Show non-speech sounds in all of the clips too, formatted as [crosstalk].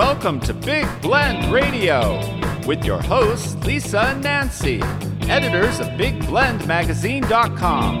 Welcome to Big Blend Radio with your hosts, Lisa and Nancy, editors of BigBlendMagazine.com.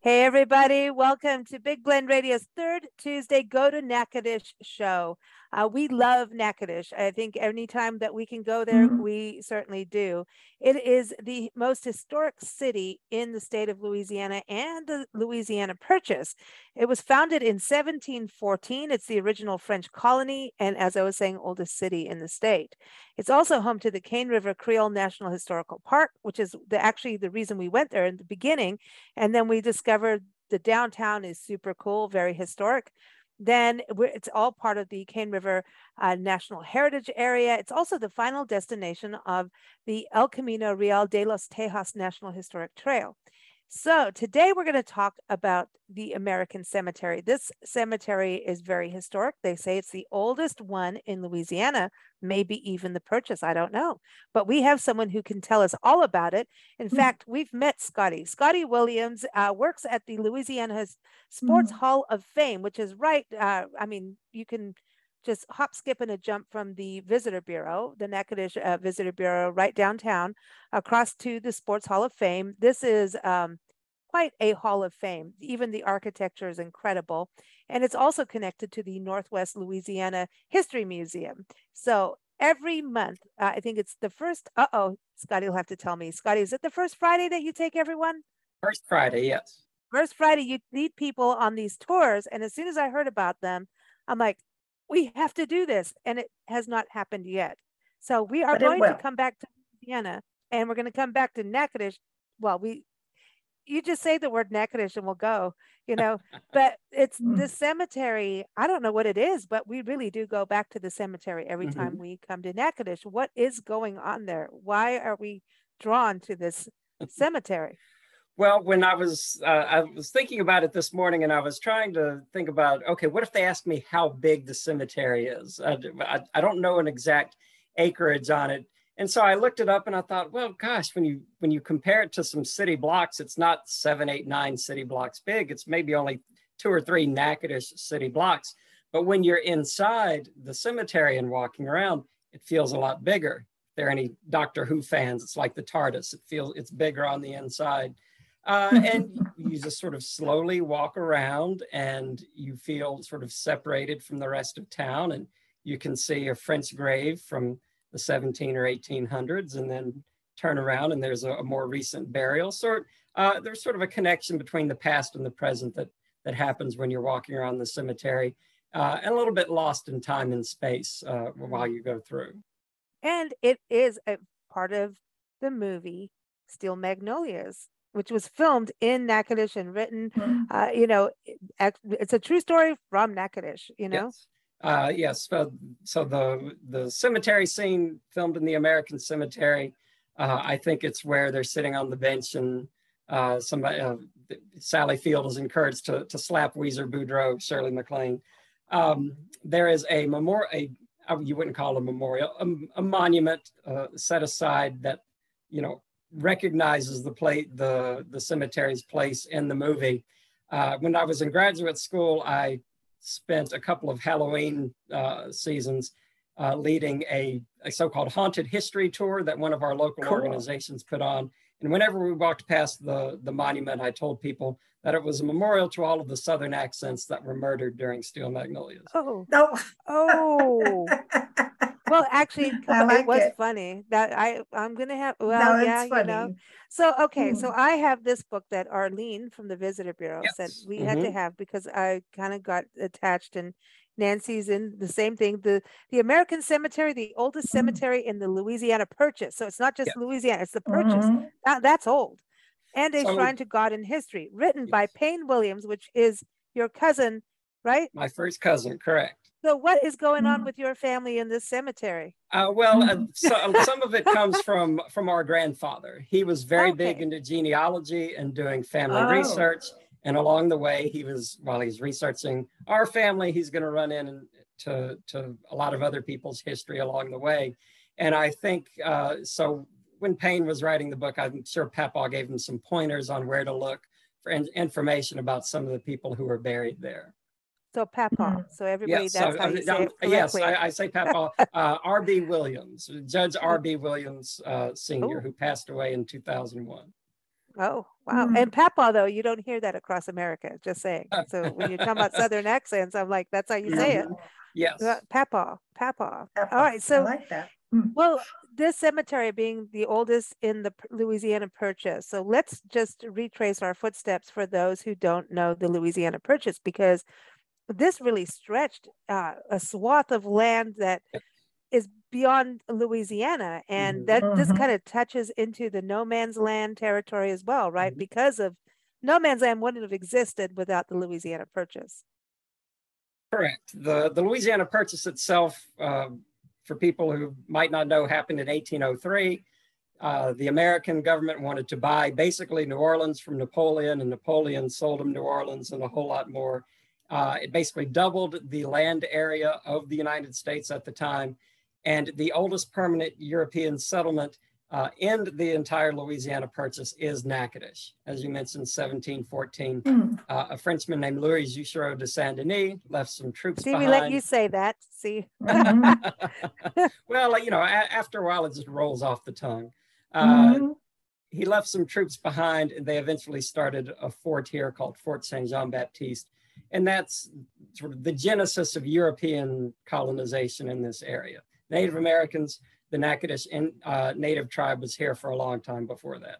Hey, everybody. Welcome to Big Blend Radio's third Tuesday Go to Natchitoches show. Uh, we love Natchitoches. I think anytime that we can go there, Mhm. we certainly do. It is the most historic city in the state of Louisiana and the Louisiana Purchase. It was founded in 1714. It's the original French colony, and as I was saying, oldest city in the state. It's also home to the Cane River Creole National Historical Park, which is the, actually the reason we went there in the beginning. And then we discovered the downtown is super cool, very historic. Then it's all part of the Cane River uh, National Heritage Area. It's also the final destination of the El Camino Real de los Tejas National Historic Trail. So today we're going to talk about the American Cemetery. This cemetery is very historic. They say it's the oldest one in Louisiana, maybe even the purchase. I don't know. But we have someone who can tell us all about it. In Hmm. fact, we've met Scotty. Scotty Williams uh, works at the Louisiana Sports Hall of Fame, which is right. Uh, I mean, you can just hop, skip, and a jump from the Visitor Bureau, the Natchitoches uh, Visitor Bureau, right downtown, across to the Sports Hall of Fame. This is um, quite a Hall of Fame. Even the architecture is incredible. And it's also connected to the Northwest Louisiana History Museum. So every month, uh, I think it's the first, uh oh, Scotty will have to tell me. Scotty, is it the first Friday that you take everyone? First Friday, yes. First Friday, you lead people on these tours. And as soon as I heard about them, I'm like, we have to do this. And it has not happened yet. So we are But going to come back to Louisiana and we're going to come back to Natchitoches. Well, we, you just say the word Natchitoches and we'll go, you know, [laughs] but it's Mm. the cemetery. I don't know what it is, but we really do go back to the cemetery every Mm-hmm. time we come to Natchitoches. What is going on there? Why are we drawn to this [laughs] cemetery? Well, when I was uh, I was thinking about it this morning, and I was trying to think about okay, what if they ask me how big the cemetery is? I don't know an exact acreage on it, and so I looked it up, and I thought, well, gosh, when you when you compare it to some city blocks, it's not seven, eight, nine city blocks big. It's maybe only two or three Natchitoches city blocks. But when you're inside the cemetery and walking around, it feels a lot bigger. If there are any Doctor Who fans, it's like the TARDIS. It feels it's bigger on the inside. Uh, [laughs] and you just sort of slowly walk around and you feel sort of separated from the rest of town. And you can see a French grave from the 17 or 1800s and then turn around and there's a, a more recent burial. Sort uh, there's sort of a connection between the past and the present that that happens when you're walking around the cemetery uh, and a little bit lost in time and space uh, while you go through. And it is a part of the movie Steel Magnolias, which was filmed in Natchitoches and written, Mhm. uh, you know, it- it's a true story from Natchitoches, you know? Yes. Uh, yes. So, so the the cemetery scene filmed in the American Cemetery. Uh, I think it's where they're sitting on the bench and uh, somebody, uh, Sally Field is encouraged to to slap Ouiser Boudreaux, Shirley MacLaine. Um, there is a memorial. A, uh, you wouldn't call it a memorial, a, a monument uh, set aside that you know recognizes the plate the the cemetery's place in the movie. Uh, when I was in graduate school, I spent a couple of Halloween uh, seasons uh, leading a, a so-called haunted history tour that one of our local Cool. organizations put on. And whenever we walked past the, the monument, I told people that it was a memorial to all of the Southern accents that were murdered during Steel Magnolias. Oh, No. oh. [laughs] Well, actually, [laughs] I it was it. funny that I I'm gonna have. Well, no, yeah, it's you know. So okay, so Mm. I have this book that Arlene from the Visitor Bureau said Yes, we had to mhm. have because I kind of got attached and Nancy's in the same thing. The the American Cemetery, the oldest Mhm. cemetery in the Louisiana Purchase. So it's not just Yes. Louisiana; it's the Purchase. Mhm. That, that's old. And a So- Shrine to God in History, written by Payne Williams, which is your cousin, right? My first cousin, correct. So what is going on Mhm. with your family in this cemetery? Uh, well, uh, [laughs] so, some of it comes from from our grandfather. He was very big into genealogy and doing family Oh. research. And along the way, he was while he's researching our family, he's going to run in to to a lot of other people's history along the way. And I think uh, so. When Payne was writing the book, I'm sure Papaw gave him some pointers on where to look for information about some of the people who are buried there. So Papa. Mhm. So everybody, Yes, that's uh, how you uh, say it yes. I, I say Papa. [laughs] Uh, R.B. Williams, Judge R.B. Williams uh, Senior, Ooh. who passed away in 2001. Oh, wow. Mm. And Papa, though, you don't hear that across America, just saying. So when you're talking about Southern [laughs] accents, I'm like, that's how you say it. Yes. Uh, Papa, Papa. Papa. All right. I So, like that. Mm. well, this cemetery being the oldest in the Louisiana Purchase. So let's just retrace our footsteps for those who don't know the Louisiana Purchase, because this really stretched uh, a swath of land that is beyond Louisiana. And Mhm. that this Mhm. kind of touches into the no man's land territory as well, right? Mhm. Because of no man's land wouldn't have existed without the Louisiana Purchase. Correct. The, the Louisiana Purchase itself, uh, for people who might not know, happened in 1803. Uh, the American government wanted to buy basically New Orleans from Napoleon, and Napoleon sold them New Orleans and a whole lot more. Uh, it basically doubled the land area of the United States at the time. And the oldest permanent European settlement uh, in the entire Louisiana Purchase is Natchitoches. As you mentioned, 1714 Mm. uh, a Frenchman named Louis Juchereau de Saint Denis left some troops See, behind. we let you say that. See, [laughs] well, you know, a- after a while, it just rolls off the tongue. Uh, Mhm. He left some troops behind, and they eventually started a fort here called Fort Saint Jean Baptiste, and that's sort of the genesis of European colonization in this area. Native Americans, the Natchitoches and uh, native tribe was here for a long time before that.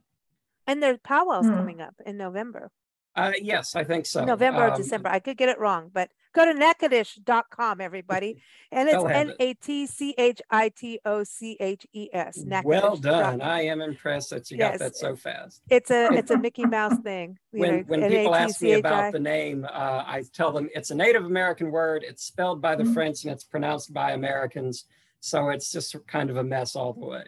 and there's powwows Hmm. coming up in November. Uh, yes, I think so. November or Um, December. I could get it wrong, but go to Natchitoches.com, everybody. [laughs] And it's N. A T C H I T O C H E S. Well done. I am impressed that you got that so fast. It's a it's a [laughs] Mickey Mouse thing. you when know, when people ask me about the name, uh, I tell them it's a Native American word. It's spelled by the Mhm. French and it's pronounced by Americans. So it's just kind of a mess all the way.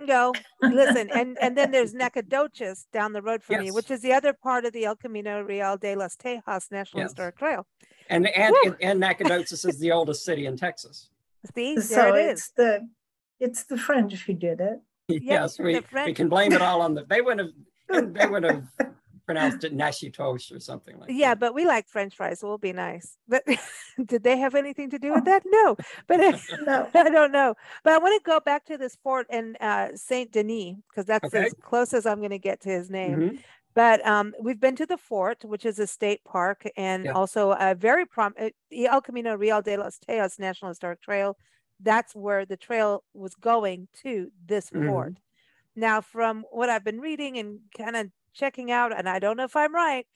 No, listen, [laughs] and and then there's Nacogdoches down the road from me, which is the other part of the El Camino Real de las Tejas National Yes. Historic Trail. And and Woo! and Nacogdoches is the [laughs] oldest city in Texas. See, So there it it's is. the it's the French who did it. [laughs] yes, the we, we can blame it all on the. They would have they would have pronounced it Nashitosh or something like that. Yeah, that. but we like French fries, so we'll be nice. [laughs] But did they have anything to do with that? No, but No. [laughs] [laughs] I don't know. But I want to go back to this fort in uh, Saint Denis because that's Okay. as close as I'm going to get to his name. Mhm. But um, we've been to the fort, which is a state park, and Yeah. also a very prom uh, the El Camino Real de los Tejas National Historic Trail. That's where the trail was going to this Mhm. fort. Now, from what I've been reading and kind of checking out, and I don't know if I'm right,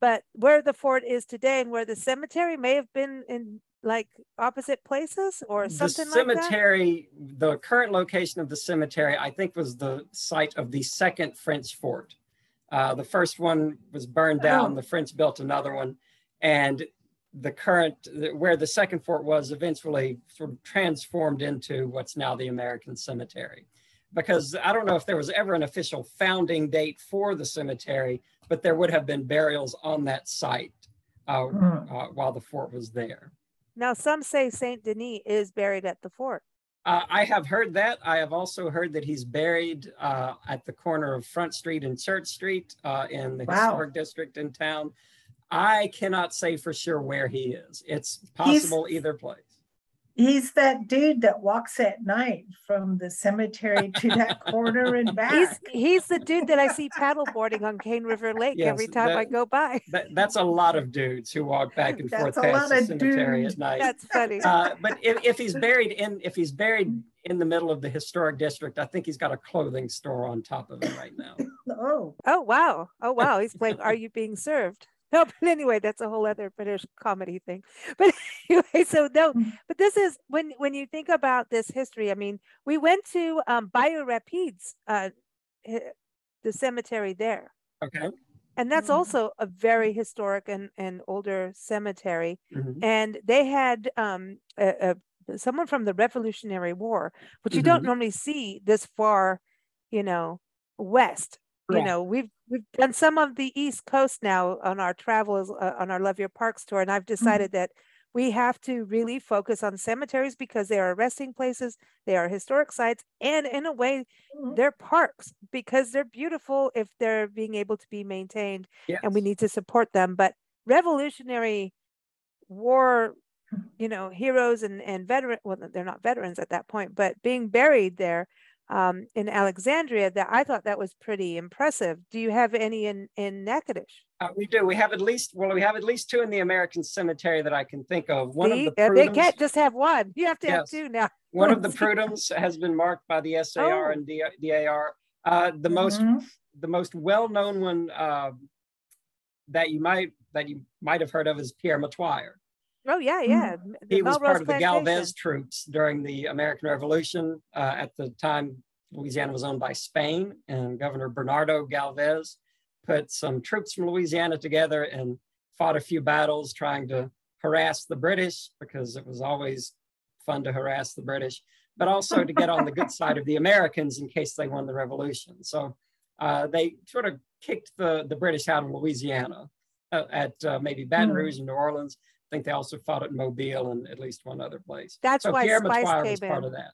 but where the fort is today and where the cemetery may have been in like opposite places or something the like that. cemetery, the current location of the cemetery, I think, was the site of the second French fort. Uh, the first one was burned down. Oh. The French built another one, and the current where the second fort was eventually sort of transformed into what's now the American Cemetery. Because I don't know if there was ever an official founding date for the cemetery, but there would have been burials on that site uh, Mm. uh, while the fort was there. Now, some say Saint Denis is buried at the fort. Uh, I have heard that. I have also heard that he's buried uh, at the corner of Front Street and Church Street uh, in the Wow. historic district in town. I cannot say for sure where he is. It's possible either place. He's that dude that walks at night from the cemetery to that corner and [laughs] back. He's he's the dude that I see paddleboarding on Cane River Lake every Yes, time I go by. That, that's a lot of dudes who walk back and forth That's a past lot the of cemetery dudes. at night. That's funny. Uh, but if, if he's buried in if he's buried in the middle of the historic district, I think he's got a clothing store on top of it right now. [laughs] oh, Oh wow! Oh wow! He's playing "Are You Being Served?" No, but anyway, that's a whole other British comedy thing. But [laughs] anyway, so no, Mm. but this is when when you think about this history. I mean, we went to um, Bayou Rapides, uh, the cemetery there, Okay. and that's Mhm. also a very historic and and older cemetery. Mhm. And they had um, a, a someone from the Revolutionary War, which you don't Mhm. normally see this far, you know, west you know we've we've done some of the east coast now on our travels uh, on our love your parks tour and i've decided that we have to really focus on cemeteries because they are resting places, they are historic sites, and in a way, Mhm. they're parks because they're beautiful if they're being able to be maintained Yes. and we need to support them. But revolutionary war, you know, heroes and, and veteran, well, they're not veterans at that point, but being buried there um, in Alexandria, that I thought that was pretty impressive. Do you have any in, in Natchitoches? Uh, we do. We have at least well, we have at least two in the American Cemetery that I can think of. One See? of the Uh, they can't just have one. You have to have two now. one of [laughs] the See? Prudhommes has been marked by the SAR Oh. and D- DAR. Uh, the most Mhm. the most well-known one uh, that you might that you might have heard of is Pierre Metoyer. Oh yeah, yeah. m- the He was part of the Plantation. Galvez troops during the American Revolution. Uh, at the time, Louisiana was owned by Spain, and Governor Bernardo Galvez put some troops from Louisiana together and fought a few battles trying to harass the British because it was always fun to harass the British, but also to get on the good side of the Americans in case they won the revolution. So uh, they sort of kicked the, the British out of Louisiana uh, at uh, maybe Baton Hmm. Rouge and New Orleans. I think they also fought at Mobile and at least one other place. That's so why Pierre spice Metoyer came was part in. of that.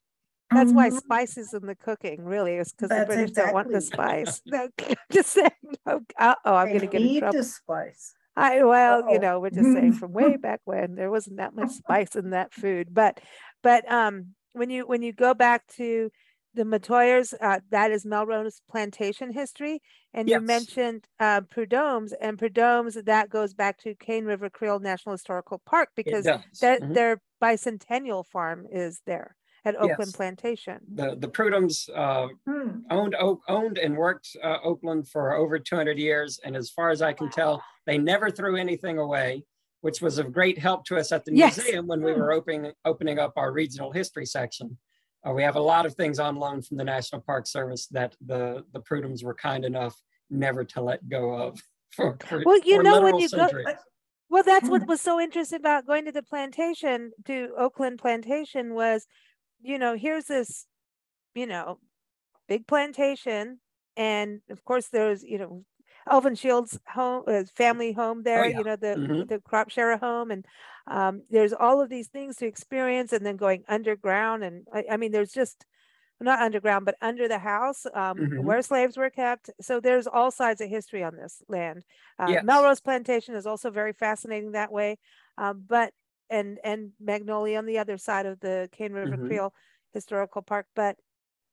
That's why Mhm. spice is in the cooking, really, is because the That's British don't want the exactly- spice. [laughs] No, just saying. Oh, uh oh, I'm gonna get in need trouble. the spice. I well, you Uh-oh. know, we're just saying from way [laughs] back when there wasn't that much spice in that food. But but um when you when you go back to the Metoyers, uh, that is Melrose plantation history. And you mentioned uh, Prudhommes and Prudhommes, that goes back to Cane River Creole National Historical Park because does. that Mhm. their bicentennial farm is there at Oakland Yes. Plantation. The, the Prudhommes uh, Hmm. owned Oak, owned and worked uh, Oakland for over 200 years, and as far as I can tell, they never threw anything away, which was of great help to us at the Yes. museum when we were opening opening up our regional history section. Uh, we have a lot of things on loan from the National Park Service that the the Prudhommes were kind enough never to let go of. [laughs] For, for, Well, you for know, when you go- centuries. Well, that's what Mm. was so interesting about going to the plantation, to Oakland Plantation, was, you know, here's this, you know, big plantation, and of course there's, you know, Elvin Shields' home, uh, family home there, Oh, yeah. you know, the Mhm. the crop sharer home, and um, there's all of these things to experience, and then going underground, and I, I mean, there's just not underground, but under the house, um, Mhm. where slaves were kept. So there's all sides of history on this land. Uh, Yes. Melrose Plantation is also very fascinating that way. Um, but and and Magnolia on the other side of the Cane River Mhm. Creole Historical Park. But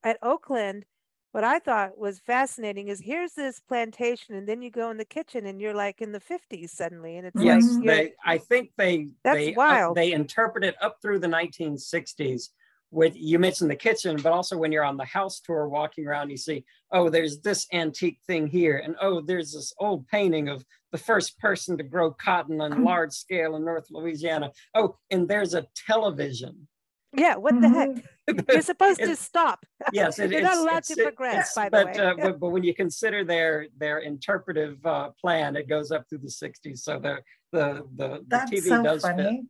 at Oakland, what I thought was fascinating is here's this plantation, and then you go in the kitchen and you're like in the 50s suddenly, and it's Yes, like they. I think they. That's they, up- wild. they interpret it up through the 1960s. With you mentioned the kitchen, but also when you're on the house tour walking around, you see, oh, there's this antique thing here, and oh, there's this old painting of the first person to grow cotton on mm. large scale in North Louisiana. Oh, and there's a television. Yeah, what the heck? Mhm. [laughs] You're supposed to stop. yes, it, [laughs] You're not allowed it's- to it- progress, it's- by the but, way. Uh, [laughs] but but when you consider their their interpretive uh, plan, it goes up through the 60s. So the the the, the TV so does fit. funny.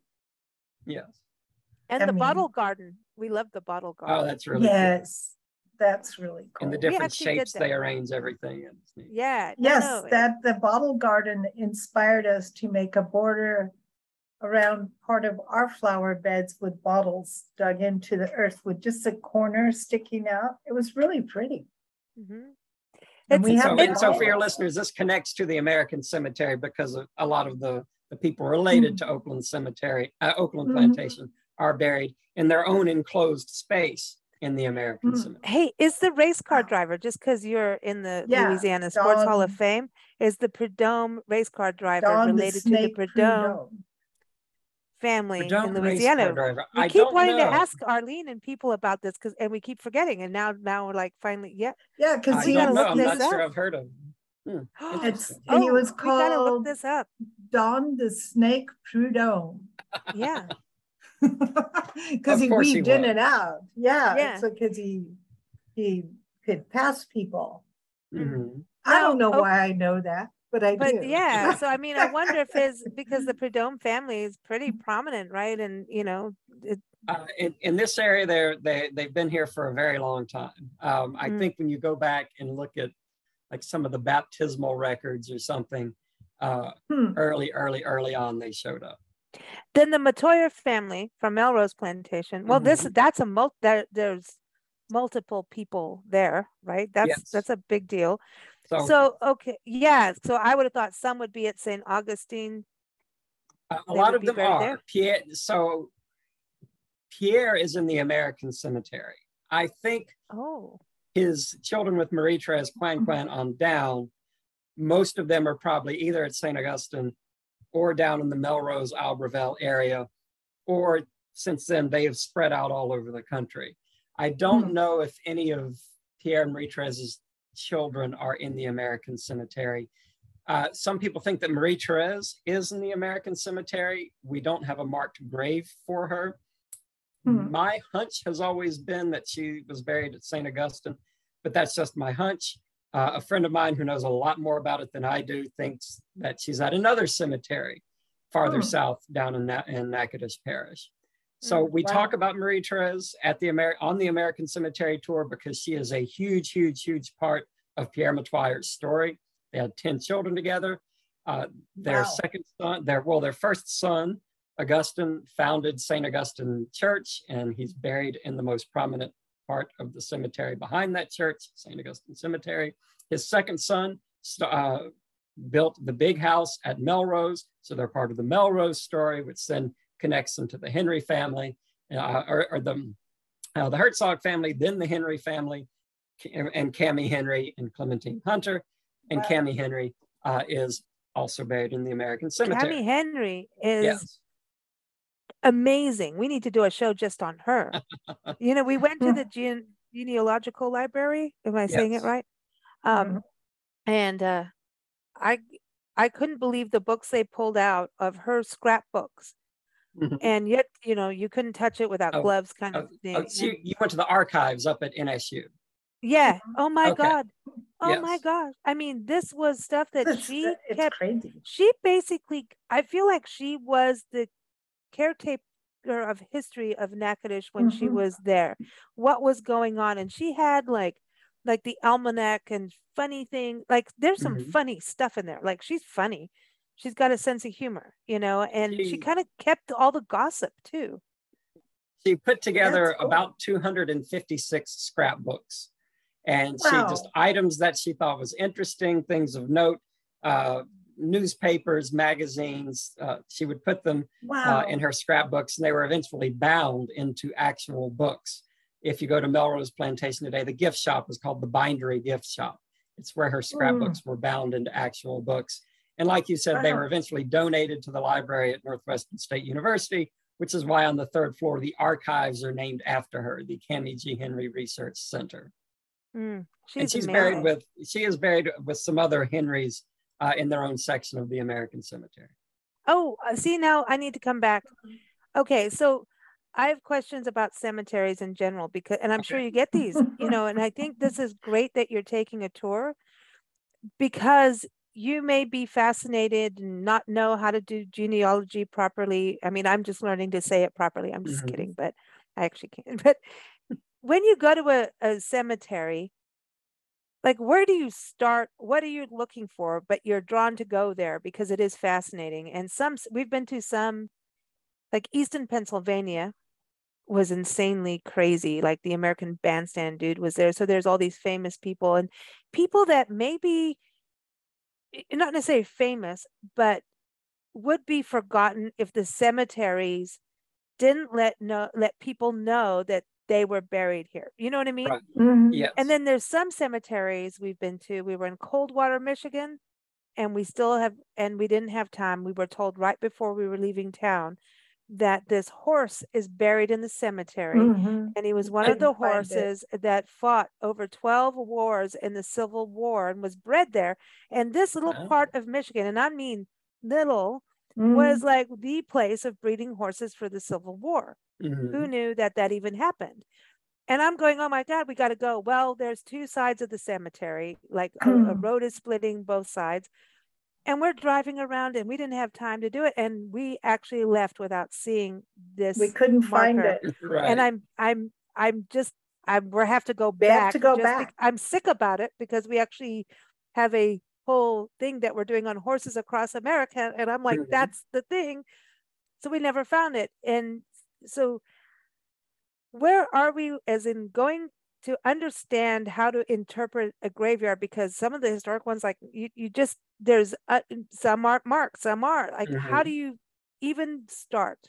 Yes. And I the mean- bottle garden. We love the bottle garden. Oh, that's really cool. Yes, that's really cool. And the different shapes they arrange everything in. Yeah. Yes, no, it- that the bottle garden inspired us to make a border around part of our flower beds with bottles dug into the earth with just a corner sticking out. It was really pretty. mhm. And we have So, them and so for your listeners, this connects to the American Cemetery because of a lot of the, the people related to Oakland Cemetery, uh, Oakland Mhm. Plantation are buried in their own enclosed space in the American Mm. Cemetery. Hey, is the race car driver just because you're in the Yeah, Louisiana Sports Hall of Fame? Is the Prudhomme race car driver Don the related to the Snake Prudhomme Prudhomme. Family in Louisiana? We I keep wanting know. to ask Arlene and people about this because, and we keep forgetting. And now, now we're like, finally, yeah. Yeah, because we he gotta don't know. look I'm was, this not sure. I've heard of. Hmm, [gasps] it's, interesting. and he Oh, was we gotta look called this up. Don the Snake Prudhomme. Yeah. [laughs] Because he course he weaved in and out. Yeah, Yeah. so because he he could pass people. Mhm. I don't know oh, why I know that, but I But do. yeah, so I mean, I wonder if [laughs] his because the Prudhomme family is pretty prominent, right? And you know, it, Uh, in, in this area, they're, they, they've been here for a very long time. Um, I Mm. think when you go back and look at like some of the baptismal records or something, uh, Hmm. early, early, early on, they showed up. Then the Metoyer family from Melrose Plantation. Well, this Mhm. that's a mul there, there's multiple people there, right? That's Yes. that's a big deal. So, So okay, yeah. So I would have thought some would be at St. Augustine. a lot of them are. there? Pierre, so Pierre is in the American Cemetery. I think Oh, his children with Marie Therese Coincoin on down, most of them are probably either at St. Augustine or down in the Melrose Albertville area, or since then they have spread out all over the country. I don't Hmm. know if any of Pierre and Marie Therese's children are in the American Cemetery. Uh, some people think that Marie Therese is in the American Cemetery. We don't have a marked grave for her. Hmm. My hunch has always been that she was buried at St. Augustine, but that's just my hunch. Uh, a friend of mine who knows a lot more about it than I do thinks that she's at another cemetery farther Hmm. south down in, Na- in Natchitoches Parish. So Mm, we wow. talk about Marie Therese at the Amer- on the American Cemetery Tour because she is a huge, huge, huge part of Pierre Metoyer's story. They had 10 children together. Uh, their Wow. second son, their well, their first son, Augustine, founded St. Augustine Church, and he's buried in the most prominent part of the cemetery behind that church, St. Augustine Cemetery. His second son uh, built the big house at Melrose, so they're part of the Melrose story, which then connects them to the Henry family, uh, or, or the uh, the Hertzog family, then the Henry family, and Cammie Henry and Clementine Hunter, and Wow. Cammie Henry uh, is also buried in the American Cemetery. Cammie Henry is Yes. amazing. We need to do a show just on her. [laughs] you know, we went to the gene- genealogical library. Am I saying it right? Um, Mhm. and uh, I I couldn't believe the books they pulled out of her scrapbooks, Mhm. and yet you know you couldn't touch it without Oh, gloves, kind Oh, of thing. oh, so you, you went to the archives up at NSU. yeah. Oh my Okay. God. Oh my Yes. gosh. I mean, this was stuff that It's, she it's kept crazy. she basically i feel like she was the caretaker of history of Natchitoches when she Mhm. was there what was going on and she had like like the almanac and funny thing like there's some Mhm. funny stuff in there like she's funny she's got a sense of humor you know and she She- kind of kept all the gossip too She put together cool. about 256 scrapbooks. And she just items that she thought was interesting, things of note, uh, newspapers, magazines. Uh, she would put them Wow. uh, in her scrapbooks, and they were eventually bound into actual books. If you go to Melrose Plantation today, the gift shop is called the Bindery Gift Shop. It's where her scrapbooks were bound into actual books. And like you said, they were eventually donated to the library at Northwestern State University, which is why on the third floor, the archives are named after her, the Cammie G. Henry Research Center. Mm, she's, and she's amazing. buried with, she is buried with some other Henrys uh, in their own section of the American Cemetery. Oh, uh, see now I need to come back. Okay, so I have questions about cemeteries in general because, and I'm sure you get these, you know, and I think this is great that you're taking a tour because you may be fascinated and not know how to do genealogy properly. I mean, I'm just learning to say it properly. I'm just Mhm. kidding, but I actually can't. [laughs] But when you go to a, a cemetery, like where do you start what are you looking for but you're drawn to go there because it is fascinating and some we've been to some like easton pennsylvania was insanely crazy like the american bandstand dude was there so there's all these famous people and people that maybe not necessarily famous but would be forgotten if the cemeteries didn't let know let people know that they were buried here you know what i mean Right. Mhm. Yes. and then there's some cemeteries we've been to. We were in Coldwater, Michigan, and we still have, and we didn't have time. We were told right before we were leaving town that this horse is buried in the cemetery. Mhm. And he was one of the Couldn't find it. horses that fought over 12 wars in the Civil War and was bred there. And this little Oh. part of Michigan, and I mean little, Mhm. was like the place of breeding horses for the Civil War Mhm. who knew that that even happened and i'm going oh my god we got to go well there's two sides of the cemetery like a, a Hmm. road is splitting both sides and we're driving around and we didn't have time to do it and we actually left without seeing this We couldn't find it. Right. and i'm i'm i'm just i we have to go We back have to go just bec- back. i'm sick about it because we actually have a whole thing that we're doing on horses across america and i'm like Mhm. that's the thing so we never found it. And so, where are we as in going to understand how to interpret a graveyard? Because some of the historic ones, like you, you just there's uh, some aren't marked, some are. Like, how Mhm. do you even start?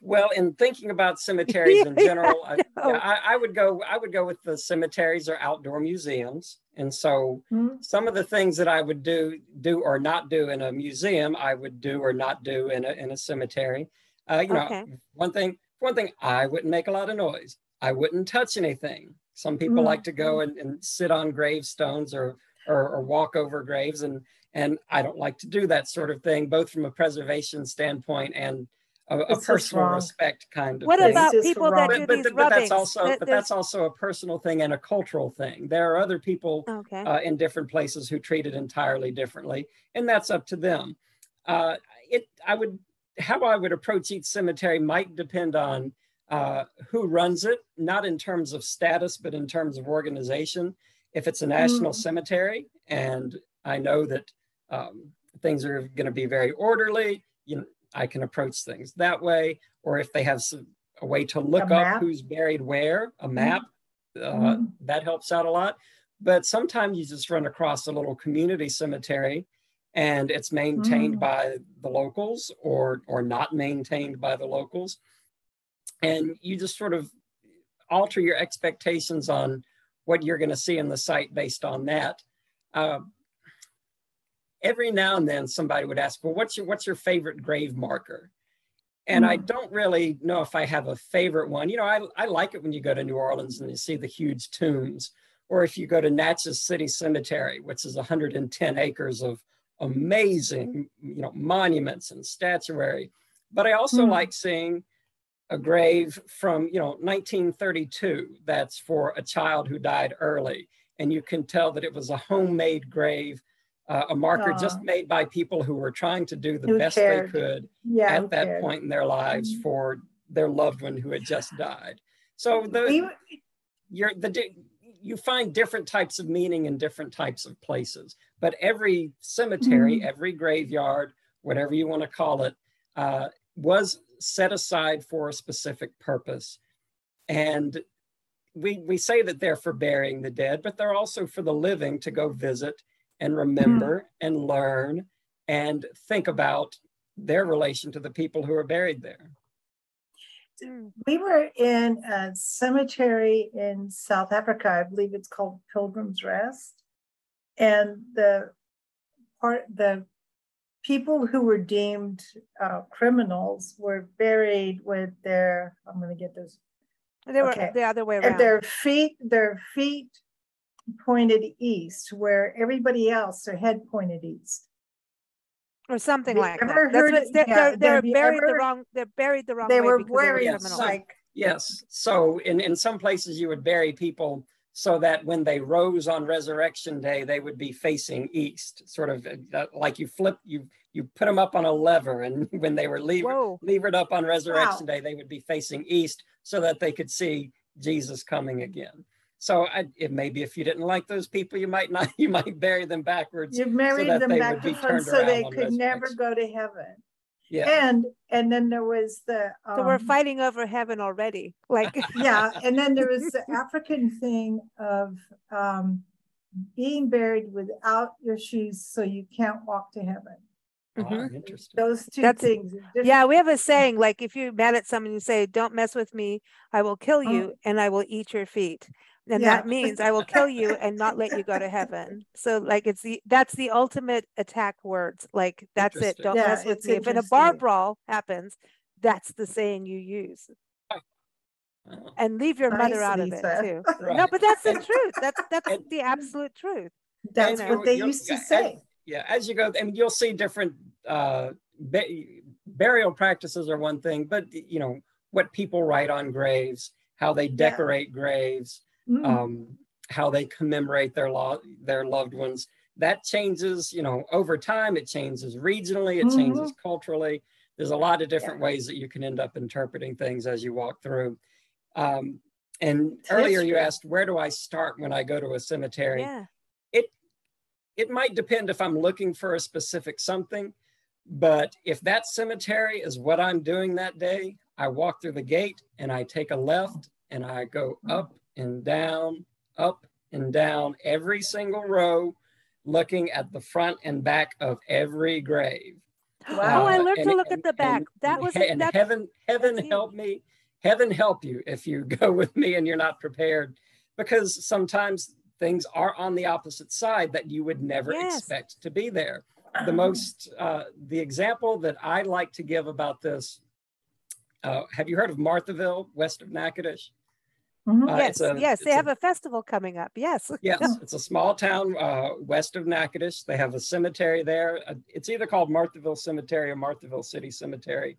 Well, in thinking about [laughs] cemeteries in Yeah, general, I, know. yeah, I, I would go. I would go with the cemeteries or outdoor museums, and so Hmm? some of the things that I would do, do or not do in a museum, I would do or not do in a in a cemetery. Uh, you know, one thing. One thing, I wouldn't make a lot of noise. I wouldn't touch anything. Some people Mm. like to go and, and sit on gravestones or, or or walk over graves, and and I don't like to do that sort of thing, both from a preservation standpoint and a, a personal wrong. respect kind of thing. What thing. about people wrong. that do but, these but, but that's also That- but that's also a personal thing and a cultural thing. There are other people okay. uh, in different places who treat it entirely differently, and that's up to them. Uh, it I would how I would approach each cemetery might depend on uh, who runs it, not in terms of status, but in terms of organization. If it's a national Mm. cemetery, and I know that um, things are going to be very orderly, you know, I can approach things that way. Or if they have some, a way to look up who's buried where, a map, uh, Mhm. that helps out a lot. But sometimes you just run across a little community cemetery and it's maintained Mm. by the locals or or not maintained by the locals. And you just sort of alter your expectations on what you're going to see in the site based on that. Uh, every now and then somebody would ask, well, what's your what's your favorite grave marker? And I Hmm. don't really know if I have a favorite one. You know, I, I like it when you go to New Orleans and you see the huge tombs, or if you go to Natchez City Cemetery, which is 110 acres of amazing, you know, monuments and statuary. But I also Hmm. like seeing a grave from, you know, 1932 that's for a child who died early. And you can tell that it was a homemade grave, uh, a marker just made by people who were trying to do the Who best cared. they could Yeah. at that cared? point in their lives Mhm. for their loved one who had just died. So the We, you're the you find different types of meaning in different types of places, but every cemetery, Mhm. every graveyard, whatever you want to call it, uh, was set aside for a specific purpose, and we we say that they're for burying the dead, but they're also for the living to go visit and remember and learn and think about their relation to the people who are buried there. Mm. we were in a cemetery in South Africa. I believe it's called Pilgrim's Rest. And the part, the people who were deemed uh, criminals were buried with their, I'm going to get this, They were okay. the other way and around. their feet, their feet pointed east, where everybody else, their head pointed east. or something you like that. ever That's heard what it? they're, Yeah, they're, they're have you buried the wrong. They're buried the wrong They way were because they were wearing criminals. like, Yes. So in, in some places you would bury people so that when they rose on resurrection day, they would be facing east, sort of uh, like you flip, you you put them up on a lever, and [laughs] when they were lever, Whoa. levered up on resurrection Wow. day, they would be facing east so that they could see Jesus coming again. So I, it maybe if you didn't like those people, you might not, [laughs] you might bury them backwards. you married that them they back would be turned so they could never go to heaven. Yeah. And, and then there was the. So we're um, fighting over heaven already. Like [laughs] yeah, and then there was the [laughs] African thing of um, being buried without your shoes, so you can't walk to heaven. Ah, Mhm. interesting. Those two That's- things. different. yeah, we have a saying like if you're mad at someone, you say, "Don't mess with me. I will kill Oh. you, and I will eat your feet." And Yeah. that means I will kill you and not let you go to heaven. So like it's the that's the ultimate attack words. Like that's it. Don't Yeah, mess with it's me. If in a bar brawl happens, that's the saying you use. And leave your mother Nice, out of it too. [laughs] No, but that's the truth. That's that's and- the absolute truth. That's know, what they used to yeah, as- say. yeah as you go and you'll see different uh ba- burial practices are one thing but you know what people write on graves how they decorate graves Mm, um how they commemorate their lo- their loved ones. That changes you know over time it changes regionally it changes culturally. There's a lot of different ways that you can end up interpreting things as you walk through. Um and It's earlier you asked where do i start when i go to a cemetery? Yeah. it might depend if I'm looking for a specific something, But if that cemetery is what I'm doing that day, I walk through the gate and I take a left and I go up and down, up and down every single row, looking at the front and back of every grave. Wow. Oh, I Uh, learned and- to look at the back. and- That was he- and that's, heaven, heaven that's help me, heaven help you if you [laughs] go with me and you're not prepared, because sometimes things are on the opposite side that you would never Yes. expect to be there. [clears throat] The most, uh, the example that I like to give about this, uh, have you heard of Marthaville, west of Natchitoches? Mhm. Uh, yes, a- yes, they it's a- have a festival coming up. Yes. Yes, [laughs] it's a small town uh, west of Natchitoches. They have a cemetery there. Uh, It's either called Marthaville Cemetery or Marthaville City Cemetery.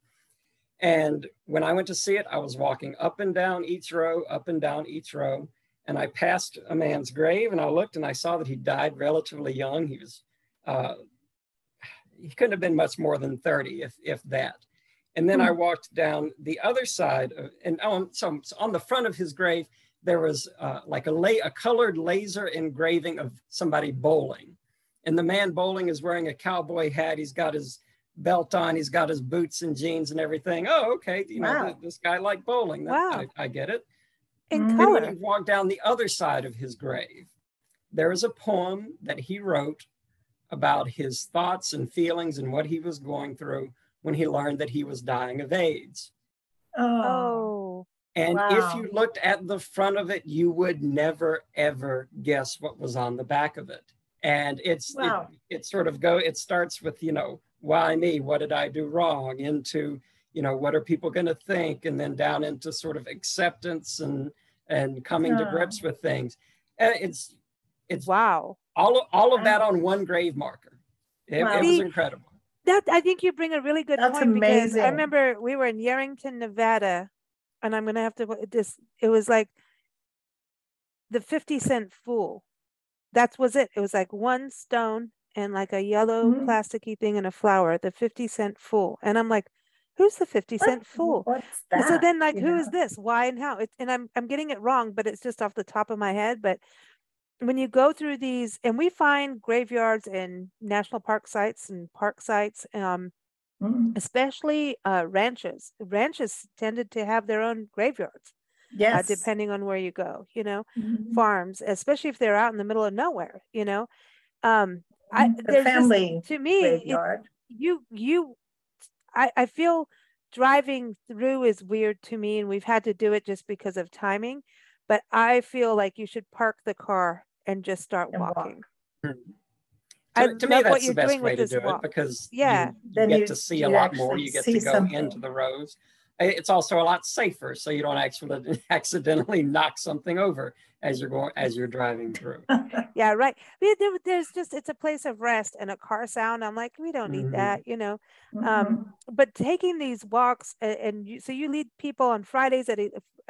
And when I went to see it, I was walking up and down each row, up and down each row. And I passed a man's grave and I looked and I saw that he died relatively young. He was, uh, he couldn't have been much more than 30, if, if that. And then I walked down the other side of, and on, so, so on the front of his grave, there was uh, like a, la- a colored laser engraving of somebody bowling. And the man bowling is wearing a cowboy hat. He's got his belt on. He's got his boots and jeans and everything. Oh, okay. You know, Wow. th- this guy liked bowling. That- Wow. I, I get it. In Mm. Then when color. you walk down the other side of his grave, there is a poem that he wrote about his thoughts and feelings and what he was going through when he learned that he was dying of AIDS. Oh, And Wow. if you looked at the front of it, you would never ever guess what was on the back of it. And it's Wow. it, it sort of go it starts with, you know, why me? What did I do wrong? Into, you know, what are people going to think? And then down into sort of acceptance and and coming to grips with things. Uh, It's it's wow. all of, all of that on one grave marker. It, Wow. it was incredible. That I think you bring a really good That's point because amazing. I remember we were in Yerington, Nevada, and I'm gonna have to this. It was like the 50 cent fool. That was it. It was like one stone and like a yellow Mhm. plasticky thing and a flower. The 50 cent fool, and I'm like, who's the 50 what- cent fool? What's that? so then like you who is know? this why and how it, and i'm i'm getting it wrong but it's just off the top of my head but when you go through these and we find graveyards and national park sites and park sites um Mhm. especially uh ranches ranches tended to have their own graveyards uh, Yes. depending on where you go you know Mhm. farms especially if they're out in the middle of nowhere you know um i Mhm. The there's just- family to me it, you you I, I feel driving through is weird to me and we've had to do it just because of timing but i feel like you should park the car and just start And walk. walking To, I to me, love what that's the you're best doing way with to this do it because Yeah. you, you get you- to see a lot more. You get to go something. into the rows. It's also a lot safer, so you don't actually [laughs] accidentally knock something over as you're going as you're driving through. [laughs] yeah right there- there's just it's a place of rest and a car sound i'm like we don't need Mhm. that you know Mhm. um but taking these walks a- and, you, so you lead people on fridays at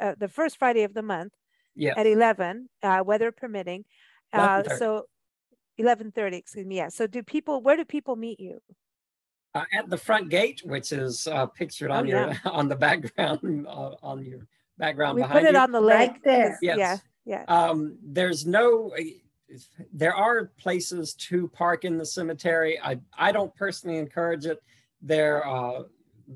uh, the first friday of the month Yeah, at 11 uh, weather permitting uh, 11:30. so 11:30 excuse me yeah so do people where do people meet you uh, at the front gate, which is uh, pictured on Oh, your [laughs] on the background [laughs] uh, on your background we behind put it you. on the lake Right there. 'cause- Yes. yeah yeah Um, there's no, there are places to park in the cemetery. I, I don't personally encourage it. There, uh,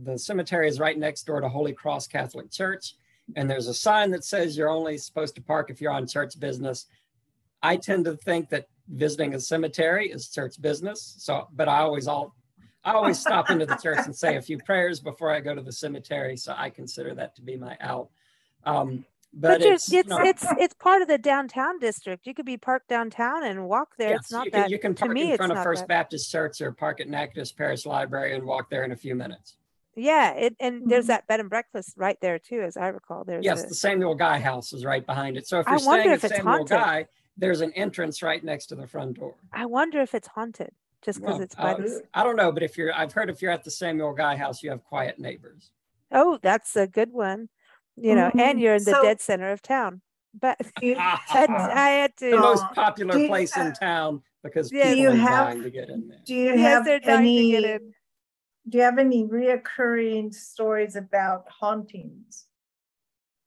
the cemetery is right next door to Holy Cross Catholic Church. And there's a sign that says you're only supposed to park if you're on church business. I tend to think that visiting a cemetery is church business. So, but I always all, I always stop into the church and say a few prayers before I go to the cemetery. So I consider that to be my out. Um, but, but, it's, it's you know, it's it's part of the downtown district you could be parked downtown and walk there it's Yes, not you can, that you can to park me in front of First that- Baptist Church or park at Natchitoches Parish Library and walk there in a few minutes. yeah it, and there's Mhm. that bed and breakfast right there too as i recall there's Yes, a- the Samuel Guy House is right behind it. So if you're wonder staying at Samuel haunted. Guy, there's an entrance right next to the front door. i wonder if it's haunted just because Well, it's by uh, the s- I don't know, but if you're, I've heard if you're at the Samuel Guy House, you have quiet neighbors. oh that's a good one you know and Mhm. you're in the So- dead center of town but [laughs] You- [laughs] I, I had to the most popular Do you- place in town because Yeah. People you are have- dying to get in there. Do you yes have dying any, to get in do you have any reoccurring stories about hauntings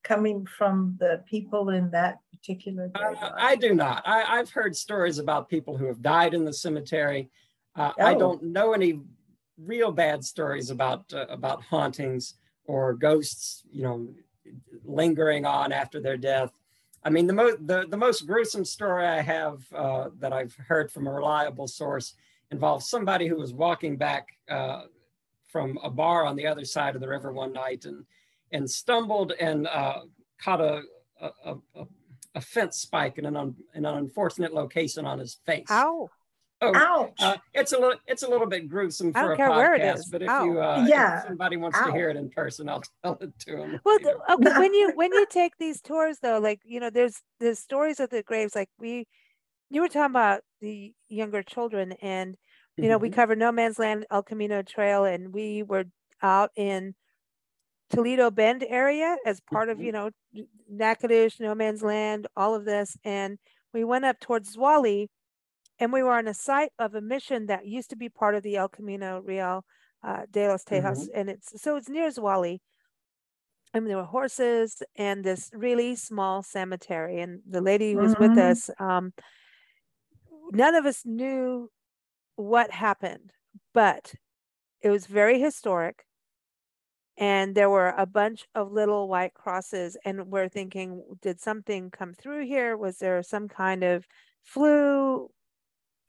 coming from the people in that particular Uh. I do not. I, I've heard stories about people who have died in the cemetery. Uh, I Oh. don't know any real bad stories about uh, about hauntings or ghosts, you know, lingering on after their death. I mean, the most the, the most gruesome story I have uh, that I've heard from a reliable source involves somebody who was walking back uh, from a bar on the other side of the river one night and and stumbled and uh, caught a, a, a, a, fence spike in an, un, in an unfortunate location on his face. Ow. Oh, Ouch. uh, it's a little it's a little bit gruesome I for don't a care where it podcast, but if Ow. you uh, Yeah. if somebody wants Ow. to hear it in person, I'll [laughs] tell it to them. Well, th- okay, [laughs] when you when you take these tours though, like you know, there's the stories of the graves. Like we, you were talking about the younger children, and you know, we Mhm. covered No Man's Land, El Camino Trail, and we were out in Toledo Bend area as part of Mhm. you know Natchitoches, No Man's Land, all of this, and we went up towards Zwolle, and we were on a site of a mission that used to be part of the El Camino Real uh, de los Tejas, and it's so it's near Zwolle. And there were horses and this really small cemetery, and the lady who was with Mhm. us, um, none of us knew what happened, but it was very historic. And there were a bunch of little white crosses, and we're thinking, did something come through here? Was there some kind of flu?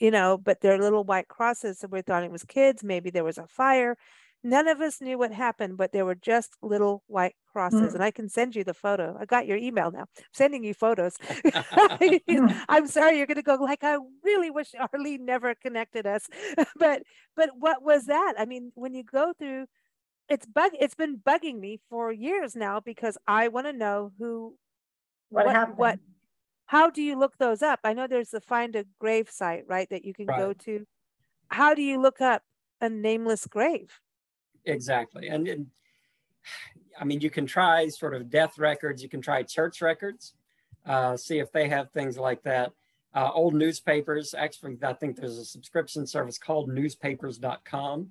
You know, but they're little white crosses, so we thought it was kids. Maybe there was a fire. None of us knew what happened, but there were just little white crosses. Mm. And I can send you the photo. I got your email now. I'm sending you photos. [laughs] [laughs] I'm sorry you're gonna go like I really wish Arlene never connected us. [laughs] but but what was that? I mean, when you go through it's bug it's been bugging me for years now because I want to know who What, what- happened? what- how do you look those up? I know there's the find a grave site, right, that you can go to. How do you look up a nameless grave? Exactly. And, and I mean, you can try sort of death records, you can try church records, uh, see if they have things like that. Uh, old newspapers, actually, I think there's a subscription service called newspapers.com,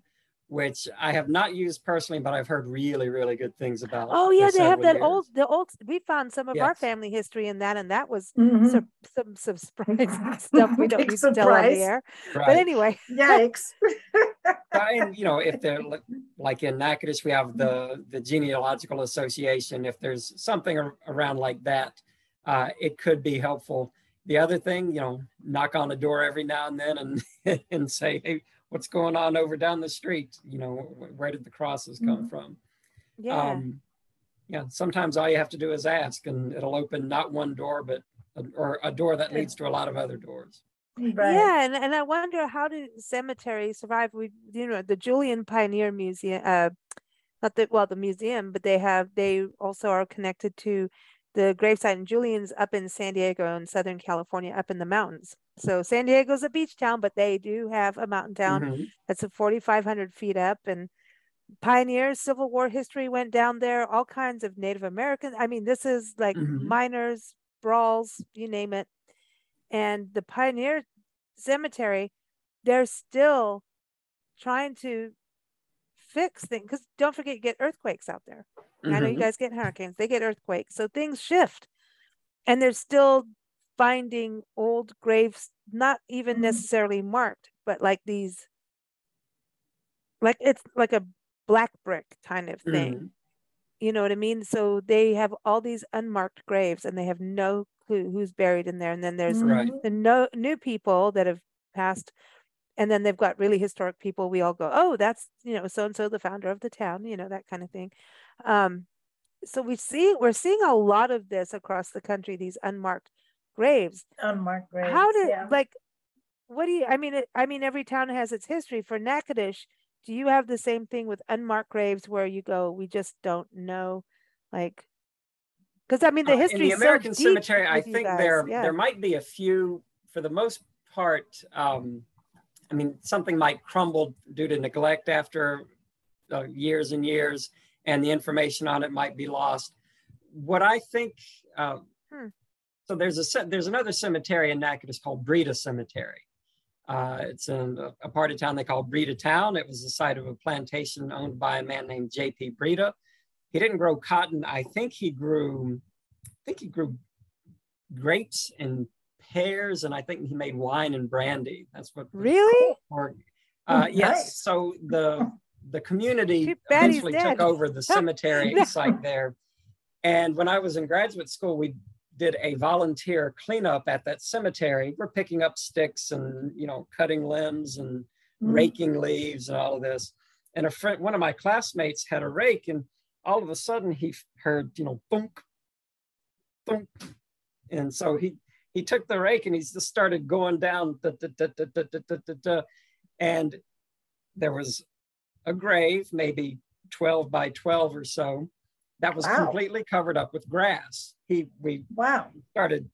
which I have not used personally, but I've heard really, really good things about. Oh yeah, they have that years. old the old we found some of our family history in that and that was Mhm. some some some surprising [laughs] [laughs] stuff we don't Big need to tell on the surprise. air. But anyway, Yikes. [laughs] and you know if they're like, like in Natchitoches, we have the the genealogical association. If there's something around like that, uh, it could be helpful. The other thing, you know, knock on the door every now and then and and say, hey, what's going on over down the street? You know, where did the crosses come from? yeah. Um, yeah, sometimes all you have to do is ask, and it'll open not one door, but a, or a door that leads to a lot of other doors. Right. Yeah, and, and I wonder how do cemeteries survive? We, you know, the Julian Pioneer Museum, uh, not the well, the museum, but they have they also are connected to the gravesite in Julian's up in San Diego in Southern California, up in the mountains. So San Diego's a beach town, but they do have a mountain town Mhm. that's a 4,500 feet up, and pioneers, Civil War history went down there. All kinds of Native Americans. I mean, this is like Mhm. miners, brawls, you name it. And the Pioneer Cemetery, they're still trying to fix things because don't forget you get earthquakes out there. I know you Mhm. guys get hurricanes, they get earthquakes, so things shift, and they're still finding old graves, not even Mhm. necessarily marked, but like these, like it's like a black brick kind of thing. Mhm. You know what I mean? So they have all these unmarked graves, and they have no clue who's buried in there. And then there's Right. The no new people that have passed and then they've got really historic people we all go oh that's you know so and so the founder of the town you know that kind of thing um so we see we're seeing a lot of this across the country these unmarked graves Unmarked graves. how did yeah. like what do you i mean it, i mean every town has its history for Natchitoches do you have the same thing with unmarked graves where you go we just don't know like because i mean the Uh, history in the is so American deep Cemetery, I think guys, there yeah. there might be a few. For the most part, um, I mean, something might crumble due to neglect after uh, years and years, and the information on it might be lost. What I think. Uh, Hmm. So there's a there's another cemetery in Natchitoches called Breda Cemetery. Uh, it's in a, a part of town they call Breda Town. It was the site of a plantation owned by a man named J.P. Breda. He didn't grow cotton. I think he grew, I think he grew grapes and pears, and I think he made wine and brandy. That's what. really Or, Uh, yes. So the the community eventually took over the [laughs] cemetery No. site there. And when I was in graduate school, we did a volunteer cleanup at that cemetery. We're picking up sticks and you know cutting limbs and mm-hmm. raking leaves and all of this. And a friend, one of my classmates had a rake, and all of a sudden he heard you know thunk, thunk, and so he he took the rake and he just started going down. Da, da, da, da, da, da, da, da. And there was a grave, maybe 12 by 12 or so that was Wow. completely covered up with grass. He we Wow. started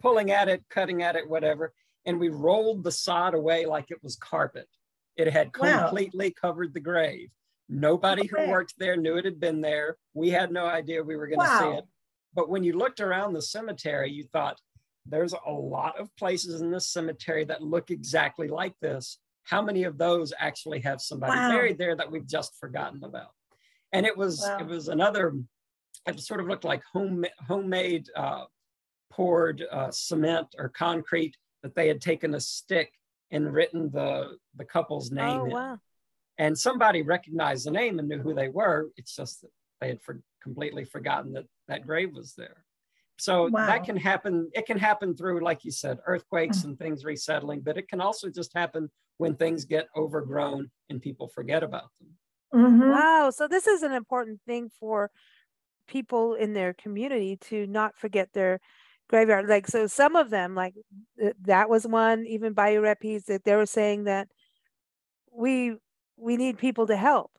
pulling at it, cutting at it, whatever, and we rolled the sod away like it was carpet. It had Wow. completely covered the grave. Nobody Okay. who worked there knew it had been there. We had no idea we were going to see it. But when you looked around the cemetery, you thought, there's a lot of places in this cemetery that look exactly like this. How many of those actually have somebody Wow. buried there that we've just forgotten about? And it was Wow. it was another. It sort of looked like home homemade uh, poured uh, cement or concrete that they had taken a stick and written the the couple's name Oh, in. wow. And somebody recognized the name and knew who they were. It's just that they had for, completely forgotten that that grave was there. So Wow. that can happen. It can happen through, like you said, earthquakes and things resettling, but it can also just happen when things get overgrown and people forget about them. Mhm. Wow. So this is an important thing for people in their community to not forget their graveyard. Like, so some of them, like that was one, even Bayou Rapids, that they were saying that we we need people to help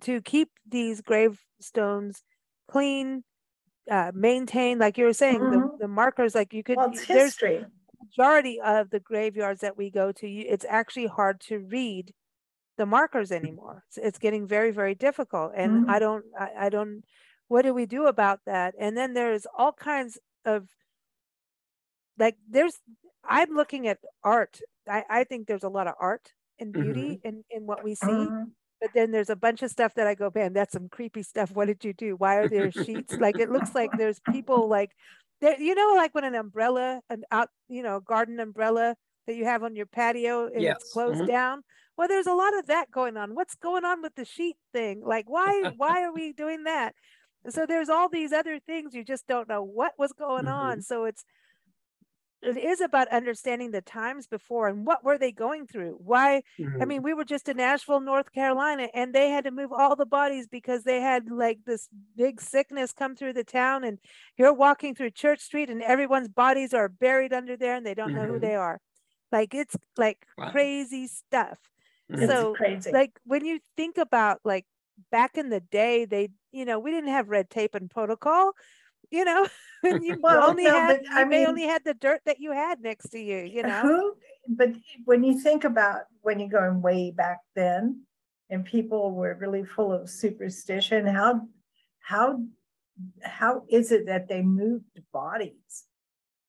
to keep these gravestones clean, uh, maintained. Like you were saying, the, Mhm. the markers, like you could, Well, it's there's history. majority of the graveyards that we go to, you, it's actually hard to read the markers anymore. It's, it's getting very, very difficult. And I don't, I, I don't, what do we do about that? And then there's all kinds of, like, there's, I'm looking at art. I, I think there's a lot of art and beauty in, in what we see. Mhm. But then there's a bunch of stuff that I go, man, that's some creepy stuff. What did you do? Why are there sheets? like it looks like there's people like there, you know, like when an umbrella, an out, you know, garden umbrella that you have on your patio and Yes, it's closed mhm. down. Well, there's a lot of that going on. What's going on with the sheet thing? Like, why [laughs] why are we doing that? So there's all these other things you just don't know what was going on. So it's it is about understanding the times before and what were they going through? Why I Mhm. mean, we were just in Nashville, North Carolina, and they had to move all the bodies because they had like this big sickness come through the town. And you're walking through Church Street, and everyone's bodies are buried under there, and they don't know who Mhm. they are. Like it's like Wow. crazy stuff. It's So, crazy. Like when you think about like back in the day, they you know we didn't have red tape and protocol. You know, [laughs] and you Well, only no, had I you may mean- only had the dirt that you had next to you. You know. Who, but when you think about when you're going way back then, and people were really full of superstition, how, how, how is it that they moved bodies?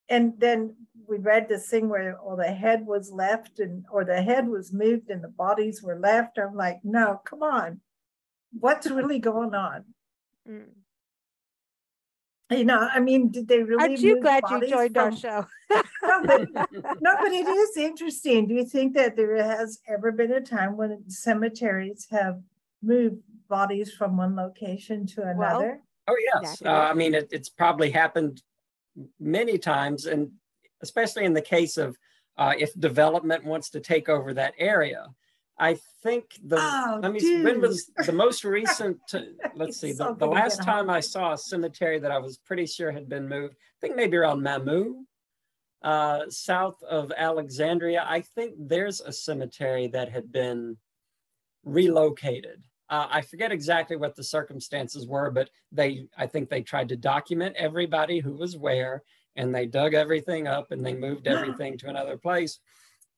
And then we read this thing where, or the head was left and, or the head was moved and the bodies were left. I'm like, no, come on. What's really going on? Mm. You know, I mean, did they really? Aren't you move glad you bodies joined our show? [laughs] No, but no, but it is interesting. Do you think that there has ever been a time when cemeteries have moved bodies from one location to another? Oh yes, uh, I mean it, it's probably happened many times, and especially in the case of uh, if development wants to take over that area. I think the Oh, let me when was the most recent? uh, [laughs] let's see. so The, the last time I saw a cemetery that I was pretty sure had been moved, I think maybe around Mamou, uh, south of Alexandria. I think there's a cemetery that had been relocated. Uh, I forget exactly what the circumstances were, but they, I think they tried to document everybody who was where, and they dug everything up and they moved [gasps] everything to another place.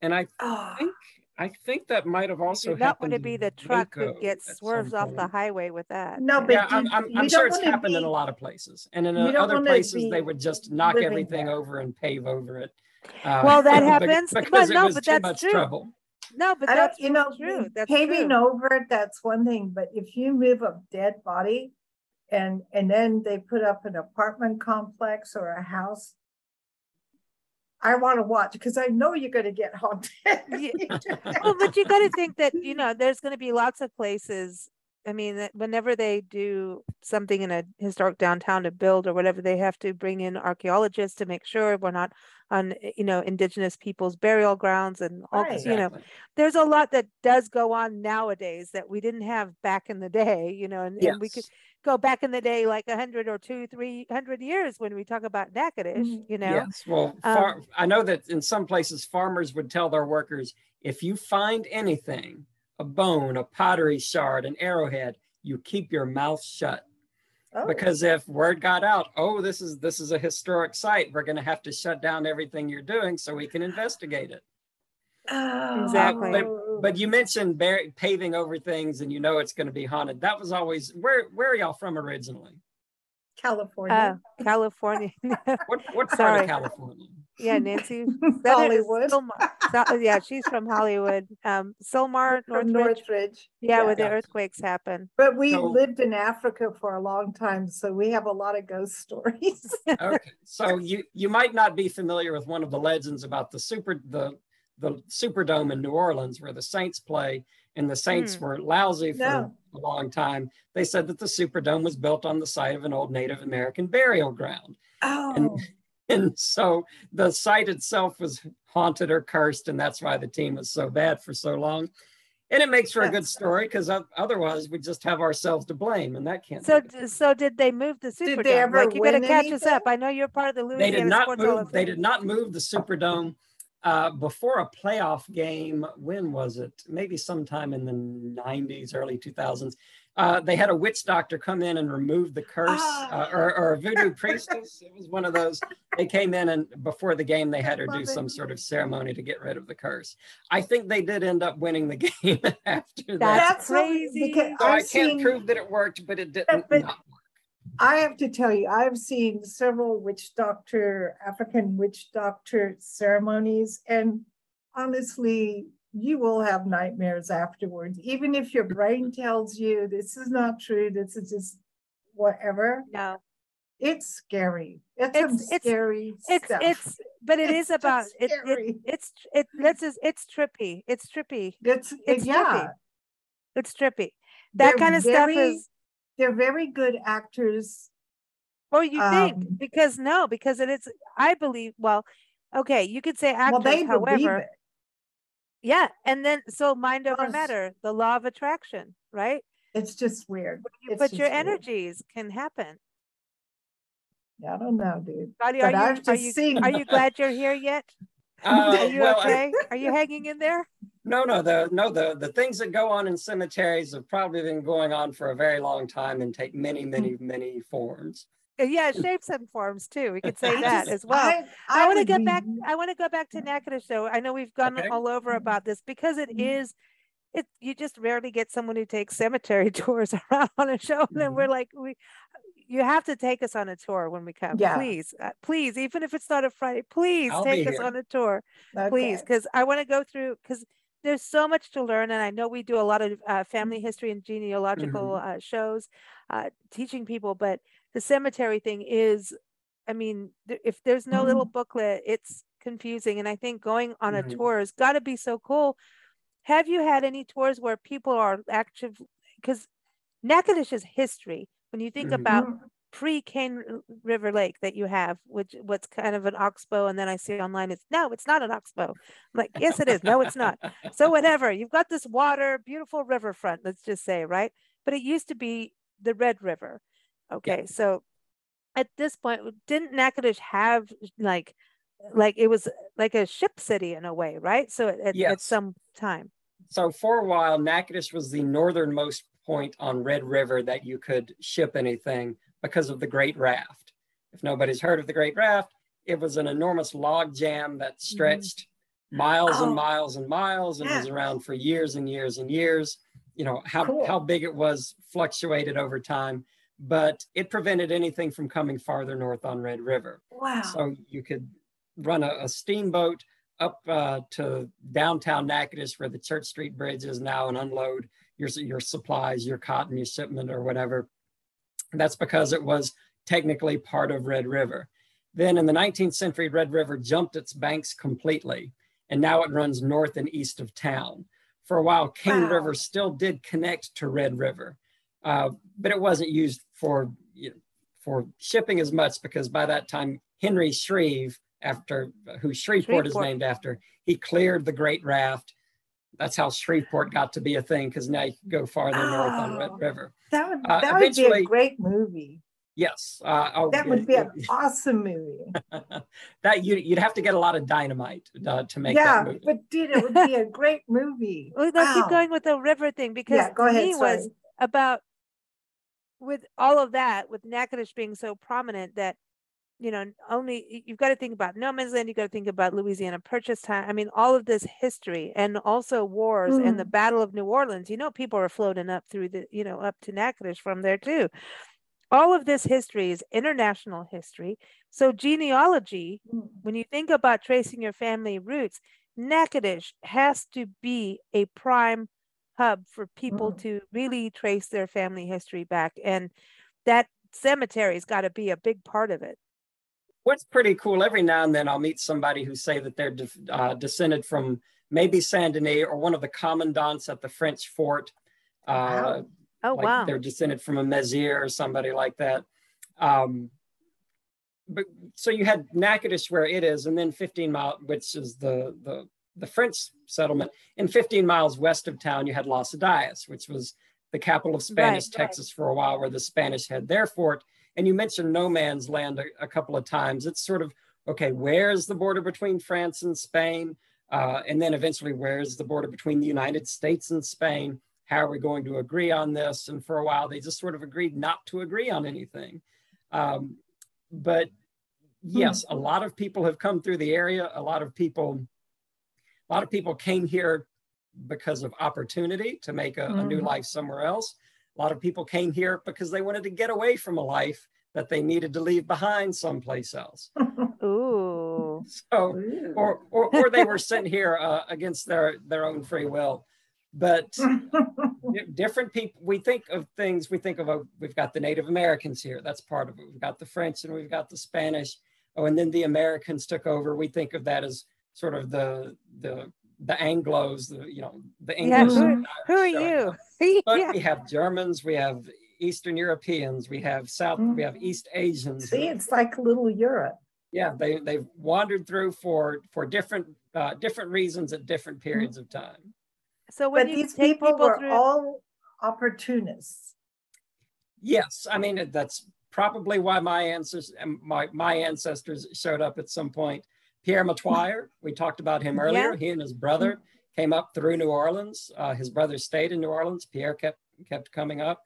And I Oh, think, I think that might have also do not happened. want to be the truck that gets at some swerves off the highway with that. No, but Yeah, I'm, I'm, you I'm sure it's wanna happened in a lot of places, and in other places they would just knock everything there. over and pave over it. uh, Well, that [laughs] bec- happens, but because it no, was but too that's much true. trouble. No, but I that's you know, true. That's paving true. over it, that's one thing, but if you move a dead body and, and then they put up an apartment complex or a house, I want to watch because I know you're going to get haunted. [laughs] well, but you got to think that you know there's going to be lots of places. I mean, whenever they do something in a historic downtown to build or whatever, they have to bring in archaeologists to make sure we're not on, eh, you know, indigenous people's burial grounds and all. Right. You know, there's a lot that does go on nowadays that we didn't have back in the day. You know, and, and we could go back in the day like a hundred or two, three hundred years when we talk about Natchitoches. Mhm. You know, Yes, well, Um, I know that in some places farmers would tell their workers, if you find anything, a bone, a pottery shard, an arrowhead, you keep your mouth shut. Oh, Because if word got out, oh, this is this is a historic site, we're going to have to shut down everything you're doing so we can investigate it. Exactly. Oh. But you mentioned bar- paving over things, and you know it's going to be haunted. That was always where where are y'all from originally? California. uh, California. What what [laughs] part of California? Yeah, Nancy. [laughs] Southern- Hollywood. Sylmar. So- yeah, she's from Hollywood. Um, Sylmar, From Northridge. Northridge. Yeah, where the earthquakes happen. But we So- lived in Africa for a long time, so we have a lot of ghost stories. [laughs] okay so you you might not be familiar with one of the legends about the super the the superdome in new orleans where the saints play and the saints Hmm. were lousy for No. a long time they said that the superdome was built on the site of an old native american burial ground Oh, and so the site itself was haunted or cursed and that's why the team was so bad for so long. And it makes for a good story because otherwise we just have ourselves to blame and that can't So, be so did they move the Superdome? they ever like you got to win catch us up. I know you're part of the Louisiana they did not Sports move they did not move the superdome uh, before a playoff game. When was it? Maybe sometime in the 90s early 2000s uh, they had a witch doctor come in and remove the curse uh, Ah. or, or a voodoo [laughs] priestess. It was one of those. They came in and before the game they had her do Love some sort of ceremony to get rid of the curse. I think they did end up winning the [laughs] game [laughs] after that. That's crazy. so i can't seen- prove that it worked but it didn't but- not I have to tell you, I've seen several witch doctor, African witch doctor ceremonies, and honestly, you will have nightmares afterwards. Even if your brain tells you this is not true, this is just whatever, No, it's scary. It's, It's- scary it's stuff. it's but it It's is about it, it. It's it. Let's just it's trippy. It's trippy. It's, it's yeah, trippy. It's trippy. That They're kind of stuff is. they're very good actors. Oh, you um, think because no, because it is. I believe. Well, okay, you could say actors. Well, they believe however, it. Yeah, and then so mind over matter, the law of attraction, right? It's just weird. You It's put your just weird. energies can happen. Yeah, I don't know, dude. Claudia, But are you I've are you seen- are you glad you're here yet? Uh, Are you well, I- okay? Are you hanging in there? No, no, the no the the things that go on in cemeteries have probably been going on for a very long time and take many, many, many forms. Uh, Yeah, [laughs] shapes and forms too. We could say I that just- as well. I, I, want to get be- back. I want to go back to Natchitoches show. I know we've gone Okay. all over about this because it Mhm. is. It you just rarely get someone who takes cemetery [laughs] tours around [laughs] on a show, and then Mhm. we're like, we, you have to take us on a tour when we come. Yeah. Please, uh, please, even if it's not a Friday, please I'll take us here. on a tour, please, because I want to go through because there's so much to learn, and I know we do a lot of uh, family history and genealogical uh, shows, uh, teaching people, but the cemetery thing is I mean, th- if there's no little booklet, it's confusing. And I think going on a tour has got to be so cool. Have you had any tours where people are active? Because Natchitoches history, when you think Mhm. about pre Cane River Lake that you have, which what's kind of an oxbow, and then I see online it's no, it's not an oxbow. I'm like, yes, it is. No, it's not. So [laughs] whatever. You've got this water, beautiful riverfront, let's just say, right? But it used to be the Red River. Okay, so at this point, didn't Natchitoches have like like it was like a ship city in a way, right? So at, at some time. So for a while, Natchitoches was the northernmost point on Red River that you could ship anything because of the Great Raft. If nobody's heard of the Great Raft, it was an enormous log jam that mm-hmm. stretched miles and Oh. miles and miles and was around for years and years and years. You know, how, Cool. how big it was fluctuated over time, but it prevented anything from coming farther north on Red River. Wow. So you could run a, a steamboat up uh, to downtown Natchitoches where the Church Street Bridge is now and unload your, your supplies, your cotton, your shipment or whatever. And that's because it was technically part of Red River. Then in the 19th century, Red River jumped its banks completely, and now it runs north and east of town. For a while, Cane wow. River still did connect to Red River, uh, but it wasn't used for you know, for shipping as much because by that time Henry Shreve, after who Shreveport, Shreveport is named after, he cleared the Great Raft. That's how Shreveport got to be a thing because now you can go farther oh, north on Red oh, River. That would uh, that would be a great movie. Yes, uh, oh, that would be an awesome movie. [laughs] that you you'd have to get a lot of dynamite uh, to make yeah, that movie. but dude, it would be a [laughs] great movie. Well, let's wow. keep going with the river thing because yeah, go ahead, me sorry. was about with all of that, with Natchitoches being so prominent that you know, only you've got to think about no man's land, you've got to think about Louisiana Purchase time. I mean, all of this history and also wars mm. and the mm. Battle of New Orleans. You know, people are floating up through the, you know, up to Natchitoches from there too. All of this history is international history. So genealogy, mm. when you think about tracing your family roots, Natchitoches has to be a prime hub for people mm. to really trace their family history back. And that cemetery's got to be a big part of it. What's pretty cool, every now and then I'll meet somebody who say that they're de- uh, descended from maybe Saint Denis or one of the commandants at the French fort. Uh, wow. Oh, like wow. They're descended from a Mézières or somebody like that. Um, but so you had Natchitoches where it is, and then 15 mile, which is the, the the French settlement. In 15 miles west of town, you had Los Adaes, which was the capital of Spanish right, Texas right. for a while, where the Spanish had their fort. And you mentioned no man's land a, a, couple of times. It's sort of okay, where's the border between France and Spain? Uh, and then eventually, where's the border between the United States and Spain? How are we going to agree on this? And for a while, they just sort of agreed not to agree on anything. Um, but yes, hmm. a lot of people have come through the area. A lot of people a lot of people came here because of opportunity to make a, mm-hmm. a new mm-hmm. life somewhere else. A lot of people came here because they wanted to get away from a life that they needed to leave behind someplace else. [laughs] Ooh. [laughs] So, or, or, or they were sent here uh, against their, their own free will. But [laughs] different people, we think of things, we think of, a, we've got the Native Americans here. That's part of it. We've got the French and we've got the Spanish. Oh, and then the Americans took over. We think of that as sort of the the the Anglo's, the you know the English. Yeah, who, who are you? [laughs] but yeah. we have Germans, we have Eastern Europeans, we have South, mm-hmm. we have East Asians. See, it's like little Europe. Yeah, they they've wandered through for for different uh, different reasons at different mm-hmm. periods mm-hmm. of time. So when but these people, people, were through... all opportunists. Yes, I mean that's probably why my ancestors my my ancestors showed up at some point Pierre Metoyer, we talked about him earlier. Yeah. He and his brother came up through New Orleans. Uh, his brother stayed in New Orleans. Pierre kept kept coming up,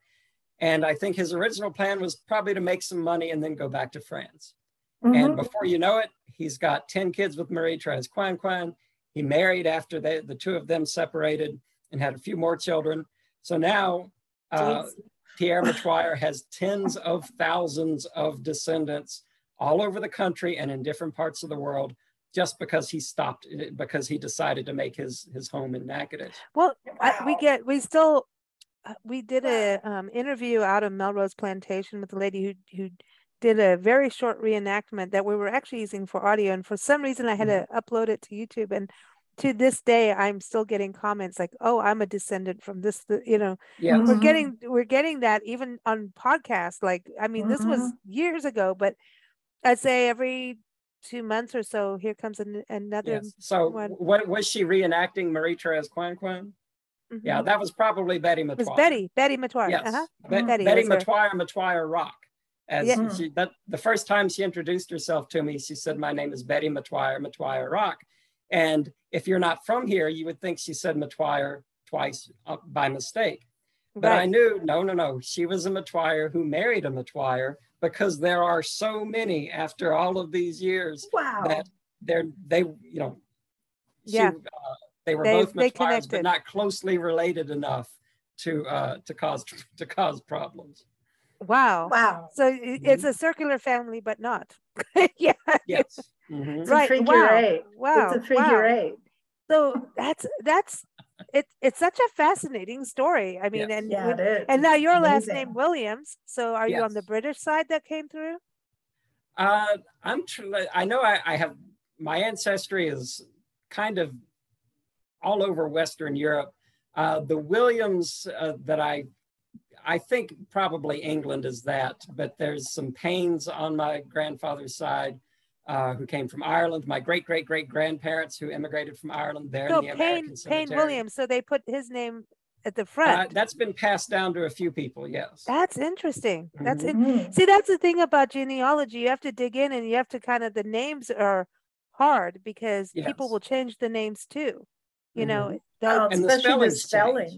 and I think his original plan was probably to make some money and then go back to France. Mm-hmm. And before you know it, he's got ten kids with Marie Therese Quan He married after they, the two of them separated and had a few more children. So now uh, Pierre Metoyer has tens of thousands of descendants all over the country and in different parts of the world just because he stopped because he decided to make his his home in Natchitoches. Well, I, we get we still uh, we did a um, interview out of Melrose Plantation with a lady who who did a very short reenactment that we were actually using for audio, and for some reason I had mm-hmm. to upload it to YouTube and. To this day, I'm still getting comments like, "Oh, I'm a descendant from this." You know, yeah. we're mm-hmm. getting we're getting that even on podcasts. Like, I mean, mm-hmm. this was mm-hmm. years ago, but I'd say every two months or so, here comes an, another. Yes. So one. what was she reenacting Marie Therese Coincoin? Mm-hmm. Yeah, that was probably Betty Metoyer. It was Betty, Betty Metoyer. Yes. Uh-huh. Be- Betty, Betty Metoyer, Metoyer Rock. As yeah. she, that, the first time she introduced herself to me, she said, "My name is Betty Metoyer, Metoyer Rock." And if you're not from here, you would think she said Metoyer twice uh, by mistake. But right. I knew, no, no, no. She was a Metoyer who married a Metoyer because there are so many after all of these years wow. that they're they you know yeah she, uh, they were they, both Metoyers, but not closely related enough to uh, to cause to cause problems. Wow! Wow! So it's a circular family, but not. [laughs] yeah. Yes. Mm-hmm. Right. wow. Eight. Wow. It's a figure wow. eight. So that's that's it, it's such a fascinating story. I mean, yes. and yeah, and now your last name Williams. So are yes. you on the British side that came through? Uh, I'm. Tr- I know I, I have my ancestry is kind of all over Western Europe. Uh, the Williams uh, that I, I think probably England is that, but there's some Paynes on my grandfather's side uh, who came from Ireland. My great great great grandparents who immigrated from Ireland. There So in the Payne, American Payne Williams. So they put his name at the Uh, front. that's been passed down to a few people. Yes. that's interesting. That's Mhm. in, see, that's the thing about genealogy. You have to dig in and you have to kind of the names are hard because people will change the names too. You know, Oh, they'll- And the especially the spellings change.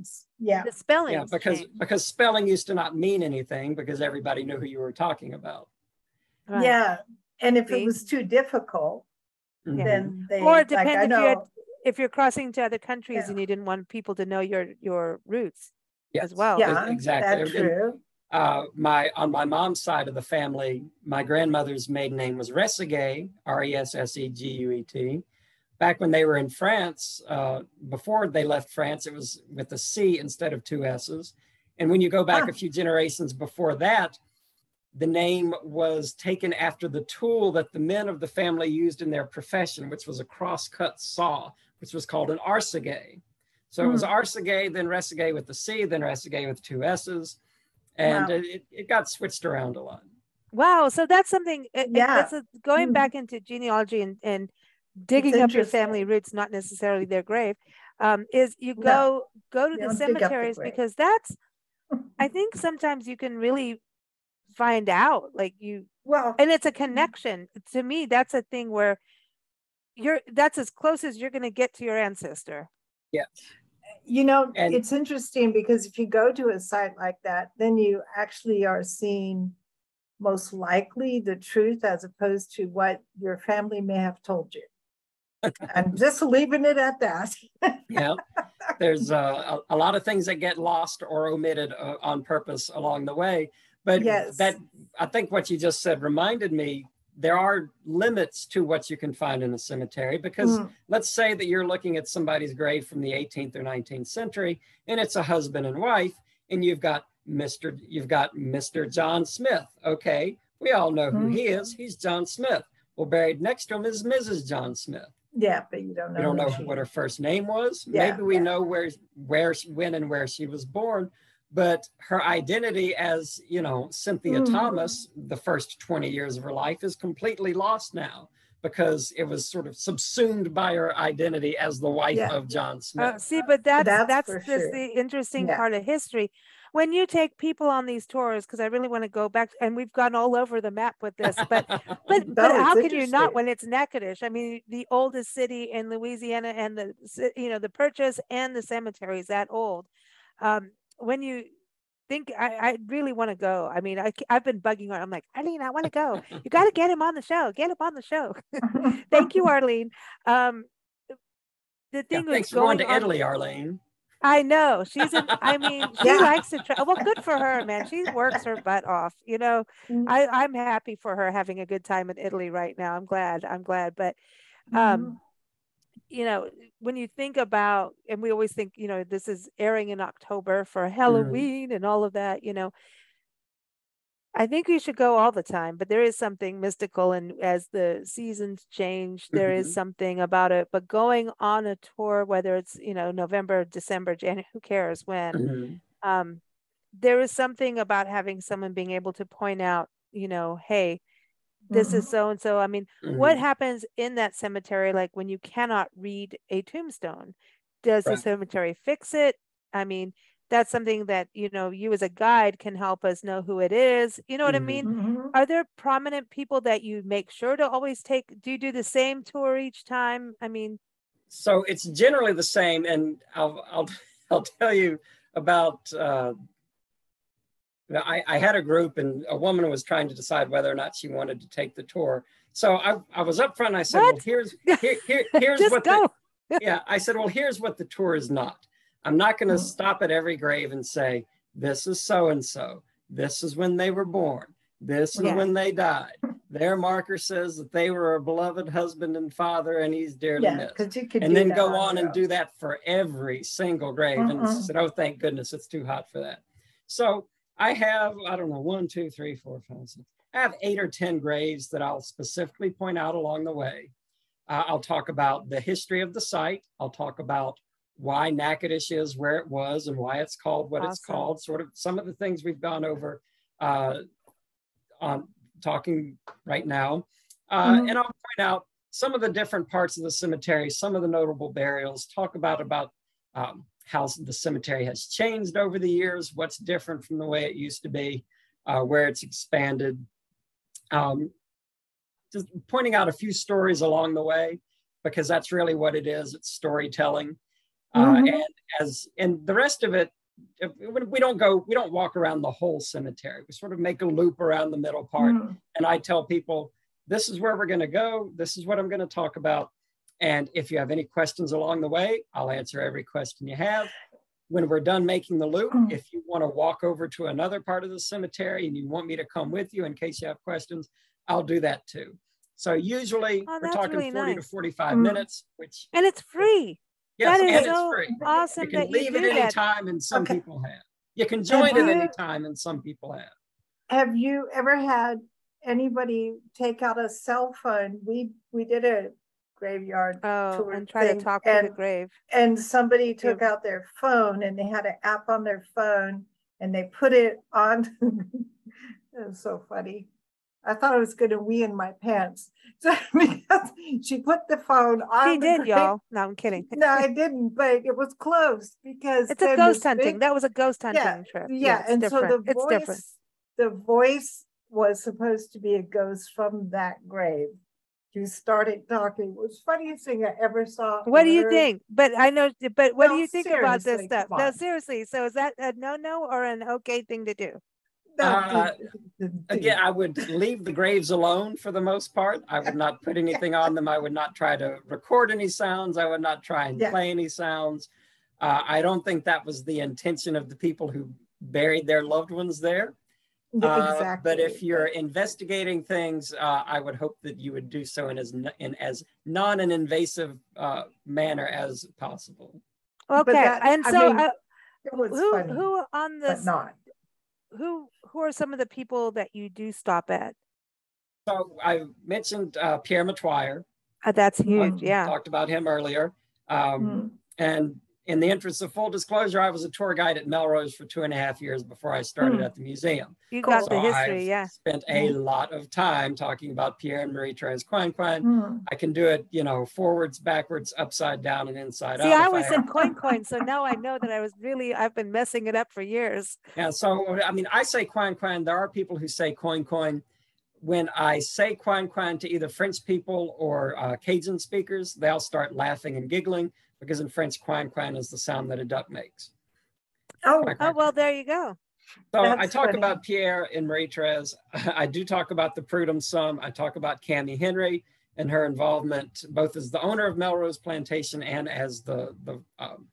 spellings. Yeah. the spellings. Yeah, because change. because spelling used to not mean anything because everybody knew who you were talking about. Right. Yeah. And if See? it was too difficult, Mhm. then they Or it like I depends if you had know. if you're crossing to other countries Yeah. and you didn't want people to know your your roots Yes, as well. Yeah, exactly. That's And, true. uh, my on my mom's side of the family, my grandmother's maiden name was Resseguet, R E S S E G U E T. Back when they were in France, uh, before they left France, it was with a C instead of two S's. And when you go back Huh. a few generations before that, the name was taken after the tool that the men of the family used in their profession, which was a cross-cut saw, which was called an arseguet. So it was Hmm. then resseguet with the C, then resseguet with two S's. And Wow. it, it got switched around a lot. Wow. So that's something. it- it- Yeah. That's a, going Mhm. back into genealogy and and digging up your family roots, not necessarily their grave. Um, is you No. go go to You the don't dig up the cemeteries because that's. I think sometimes you can really find out, like you, Well, and it's a connection. To me, that's a thing where you're. That's as close as you're going to get to your ancestor. Yeah. You know, And- it's interesting because if you go to a site like that, then you actually are seeing most likely the truth as opposed to what your family may have told you. [laughs] I'm just leaving it at that. [laughs] Yeah, there's uh, a, a lot of things that get lost or omitted uh, on purpose along the way. But Yes. that I think what you just said reminded me there are limits to what you can find in a cemetery because Mm, let's say that you're looking at somebody's grave from the 18th or 19th century and it's a husband and wife and you've got Mr. you've got Mr. John Smith. Okay, we all know who he is. He's John Smith. Well, buried next to him is Mrs. John Smith. Yeah, but you don't know. We don't know what her first name was. Yeah, Maybe we yeah. know where, where, when, and where she was born, but her identity as you know Cynthia Mhm. Thomas, the first twenty years of her life, is completely lost now because it was sort of subsumed by her identity as the wife Yeah. of John Uh, Smith. see, but that's That's that's, for just sure. the interesting Yeah. part of history. When you take people on these tours, because I really want to go back, and we've gone all over the map with this, but [laughs] but but how can you not when it's Natchitoches? I mean, the oldest city in Louisiana, and the you know the Purchase and the cemetery is that old. Um, when you think, I, I really want to go. I mean, I've been bugging her. I'm like, Arlene, I want to go. You got to get him on the show. Get him on the show. [laughs] Thank you, Arlene. Um, the Yeah, thing thanks was for going going to on. Italy, Arlene. I know she's. In, I [laughs] mean, she Yeah. likes to try. Well, good for her, man. She works her butt off. You know, Mm. I I'm happy for her having a good time in Italy right now. I'm glad. I'm glad. But um, you know, when you think about, and we always think, you know, this is airing in October for Halloween and all of that. You know, I think we should go all the time, but there is something mystical, and as the seasons change, there is Mhm. something about it. But going on a tour, whether it's you know November, December, January, who cares when? Mhm. um, there is something about having someone being able to point out, you know, hey, this is so and so. I mean, what Mhm. happens in that cemetery, like when you cannot read a tombstone? Does the cemetery fix it? I mean, that's something that, you know, you as a guide can help us know who it is. You know what I Mhm. mean? Mhm. Are there prominent people that you make sure to always take? Do you do the same tour each time? I mean, So it's generally the same, and I'll I'll [laughs] I'll tell you about. Uh, I, I had a group, and a woman was trying to decide whether or not she wanted to take the tour. So I, I was up front. And I said, "Well, here's here, here [laughs] here's what the [laughs] yeah." I said, "Well, here's what the tour is not. I'm not going to Mhm. stop at every grave and say this is so and so. This is when they were born. This is Yeah. when they died. Their marker says that they were a beloved husband and father, and he's dearly Yeah, missed." because you could. and then go on and do that for every single grave. And Mm-mm. said, oh, thank goodness it's too hot for that. So I have, I don't know, one, two, three, four, five, six. I have eight or 10 graves that I'll specifically point out along the way. Uh, I'll talk about the history of the site. I'll talk about why Natchitoches is where it was and why it's called what awesome. it's called, sort of some of the things we've gone over uh, on talking right now. Uh, mm-hmm. And I'll point out some of the different parts of the cemetery, some of the notable burials, talk about, about um, how the cemetery has changed over the years, what's different from the way it used to be, uh, where it's expanded. Um, just pointing out a few stories along the way, because that's really what it is. It's storytelling. Uh, mm-hmm. and as and the rest of it, we don't go, we don't walk around the whole cemetery. We sort of make a loop around the middle part. Mm-hmm. And I tell people, this is where we're going to go. This is what I'm going to talk about. And if you have any questions along the way, I'll answer every question you have. When we're done making the loop, mm. if you want to walk over to another part of the cemetery and you want me to come with you in case you have questions, I'll do that too. So usually oh, we're talking really 40 nice. to 45 mm. minutes, which and it's free. Yes, that is and so it's free. Awesome. You can leave you at any time, and some okay. people have. You can join have at you, any time, and some people have. Have you ever had anybody take out a cell phone? We we did a graveyard oh, tour and try thing, to talk and, to the grave. And somebody took yeah. out their phone and they had an app on their phone and they put it on. [laughs] it was so funny. I thought I was going to wee in my pants. So [laughs] because she put the phone on. She did, y'all. No, I'm kidding. [laughs] no, I didn't, but it was close because it's a ghost hunting. Big, that was a ghost hunting yeah, trip. Yeah, yeah and different. so the it's voice, different. the voice was supposed to be a ghost from that grave you started talking. It was funniest thing I ever saw. What do you think? But I know, but what no, do you think about this stuff? No, seriously. So is that a no no or an okay thing to do? Uh, again, I would leave the graves alone for the most part. I would not put [laughs] anything on them. I would not try to record any sounds. I would not try and yeah. play any sounds. Uh, I don't think that was the intention of the people who buried their loved ones there. Exactly. Uh, but if you're investigating things, uh, I would hope that you would do so in as in as non an invasive uh, manner as possible. Okay, that, and so mean, uh, who funny, who on this not who who are some of the people that you do stop at? So I mentioned uh, Pierre Metoyer. Uh, that's huge. yeah, talked about him earlier. Um, mm. And in the interest of full disclosure, I was a tour guide at Melrose for two and a half years before I started mm. at the museum. You got so the history, I've yeah. Spent a mm. lot of time talking about Pierre and Marie Therese. Mm. I can do it, you know, forwards, backwards, upside down, and inside out. See, out. I was I in Coin Coin, [laughs] so now I know that I was really I've been messing it up for years. Yeah, so I mean, I say Coin Coin. There are people who say Coin Coin. When I say Coin Coin to either French people or uh, Cajun speakers, they'll start laughing and giggling because in French, quan quan is the sound that a duck makes. Oh, oh well, there you go. So That's I talk funny. about Pierre and Marie Therese. [laughs] I do talk about the Prudhomme some. I talk about Cammie Henry and her involvement, both as the owner of Melrose Plantation and as the the um,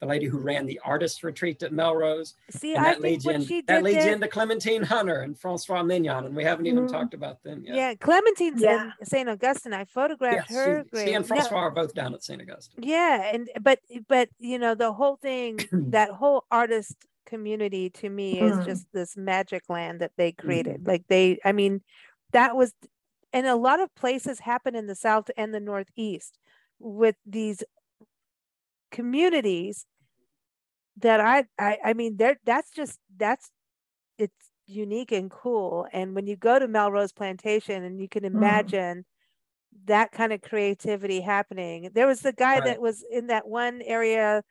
the lady who ran the artist retreat at Melrose. See, and that I leads in, that leads there... into Clementine Hunter and Francois Mignon, and we haven't even mm-hmm. talked about them yet. Yeah, Clementine's yeah. in St. Augustine. I photographed yeah, her. She, she and Francois no. are both down at St. Augustine. Yeah, and but but you know the whole thing, [clears throat] that whole artist community to me is mm. just this magic land that they created. Mm. Like they, I mean, that was, and a lot of places happen in the South and the Northeast with these communities that I, I I mean there that's just that's it's unique and cool and when you go to Melrose Plantation and you can mm. imagine mm. that kind of creativity happening there was the guy right. that was in that one area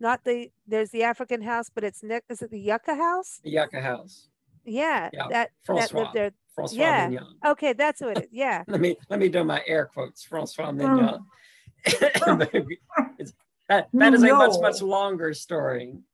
not the there's the African house but it's next is it the Yucca house the Yucca house yeah, yeah. that Francois. that lived there Francois yeah Mignon. okay that's what it is yeah [laughs] let me let me do my air quotes Francois Mignon [laughs] mm. That, that is a much, much longer story. [laughs]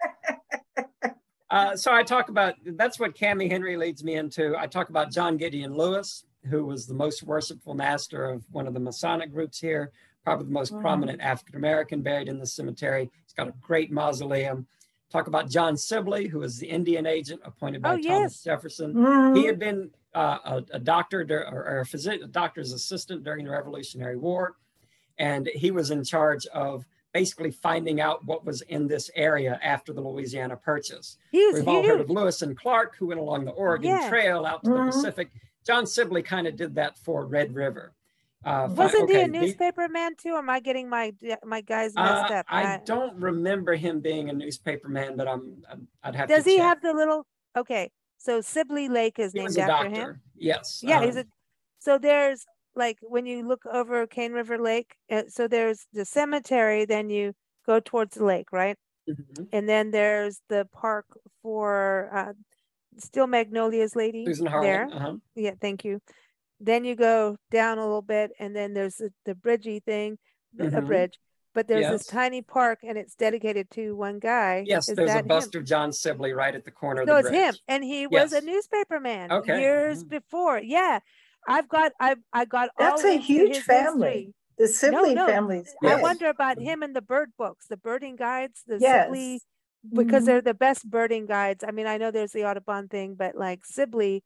Uh, so I talk about that's what Cammie Henry leads me into. I talk about John Gideon Lewis, who was the most worshipful master of one of the Masonic groups here, probably the most mm. prominent African American buried in the cemetery. He's got a great mausoleum. Talk about John Sibley, who was the Indian agent appointed by oh, Thomas yes. Jefferson. Mm. He had been uh, a, a, doctor or, or a, physician, a doctor's assistant during the Revolutionary War, and he was in charge of basically finding out what was in this area after the Louisiana Purchase. We've all heard of Lewis and Clark, who went along the Oregon yeah. Trail out to mm-hmm. the Pacific. John Sibley kind of did that for Red River. Uh, Wasn't okay, he a the- newspaper man too? Or am I getting my my guys messed Uh, up? I I- don't remember him being a newspaper man, but I'm I'm- I'd have Does to he check. have the little? Okay, so Sibley Lake is He named was a after doctor. him. Yes. Yeah, he's um, a. So there's like when you look over Cane River Lake. Uh, so there's the cemetery. Then you go towards the lake, right? mhm. And then there's the park for uh, Steel Magnolias Lady Susan there. Uh-huh. Yeah, thank you. Then you go down a little bit, and then there's the, the bridgey thing, th- a bridge. But there's this tiny park, and it's dedicated to one guy. Yes, Is there's a that him? bust of John Sibley right at the corner So of the it's him, and he was a Yes. newspaper man Okay. years Mm. before. Yeah, I've got I've I got That's all a huge family. history. The Sibley no. family's I wonder about him and the bird books, the birding guides, the Yes. Sibley, because Mhm. they're the best birding guides. I mean, I know there's the Audubon thing, but like Sibley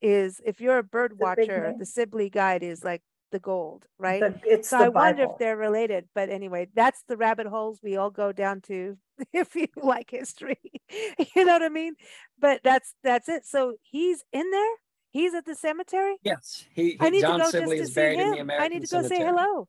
is if you're a bird watcher, the Sibley guide is like the gold, right? The- It's so I wonder if they're related. But anyway, that's the rabbit holes we all go down to [laughs] if you like history. [laughs] you know what I mean? But that's that's it. So he's in there. He's at the cemetery. Yes, he, I need John to go Sibley just is to see buried in the him. American I need to go say hello.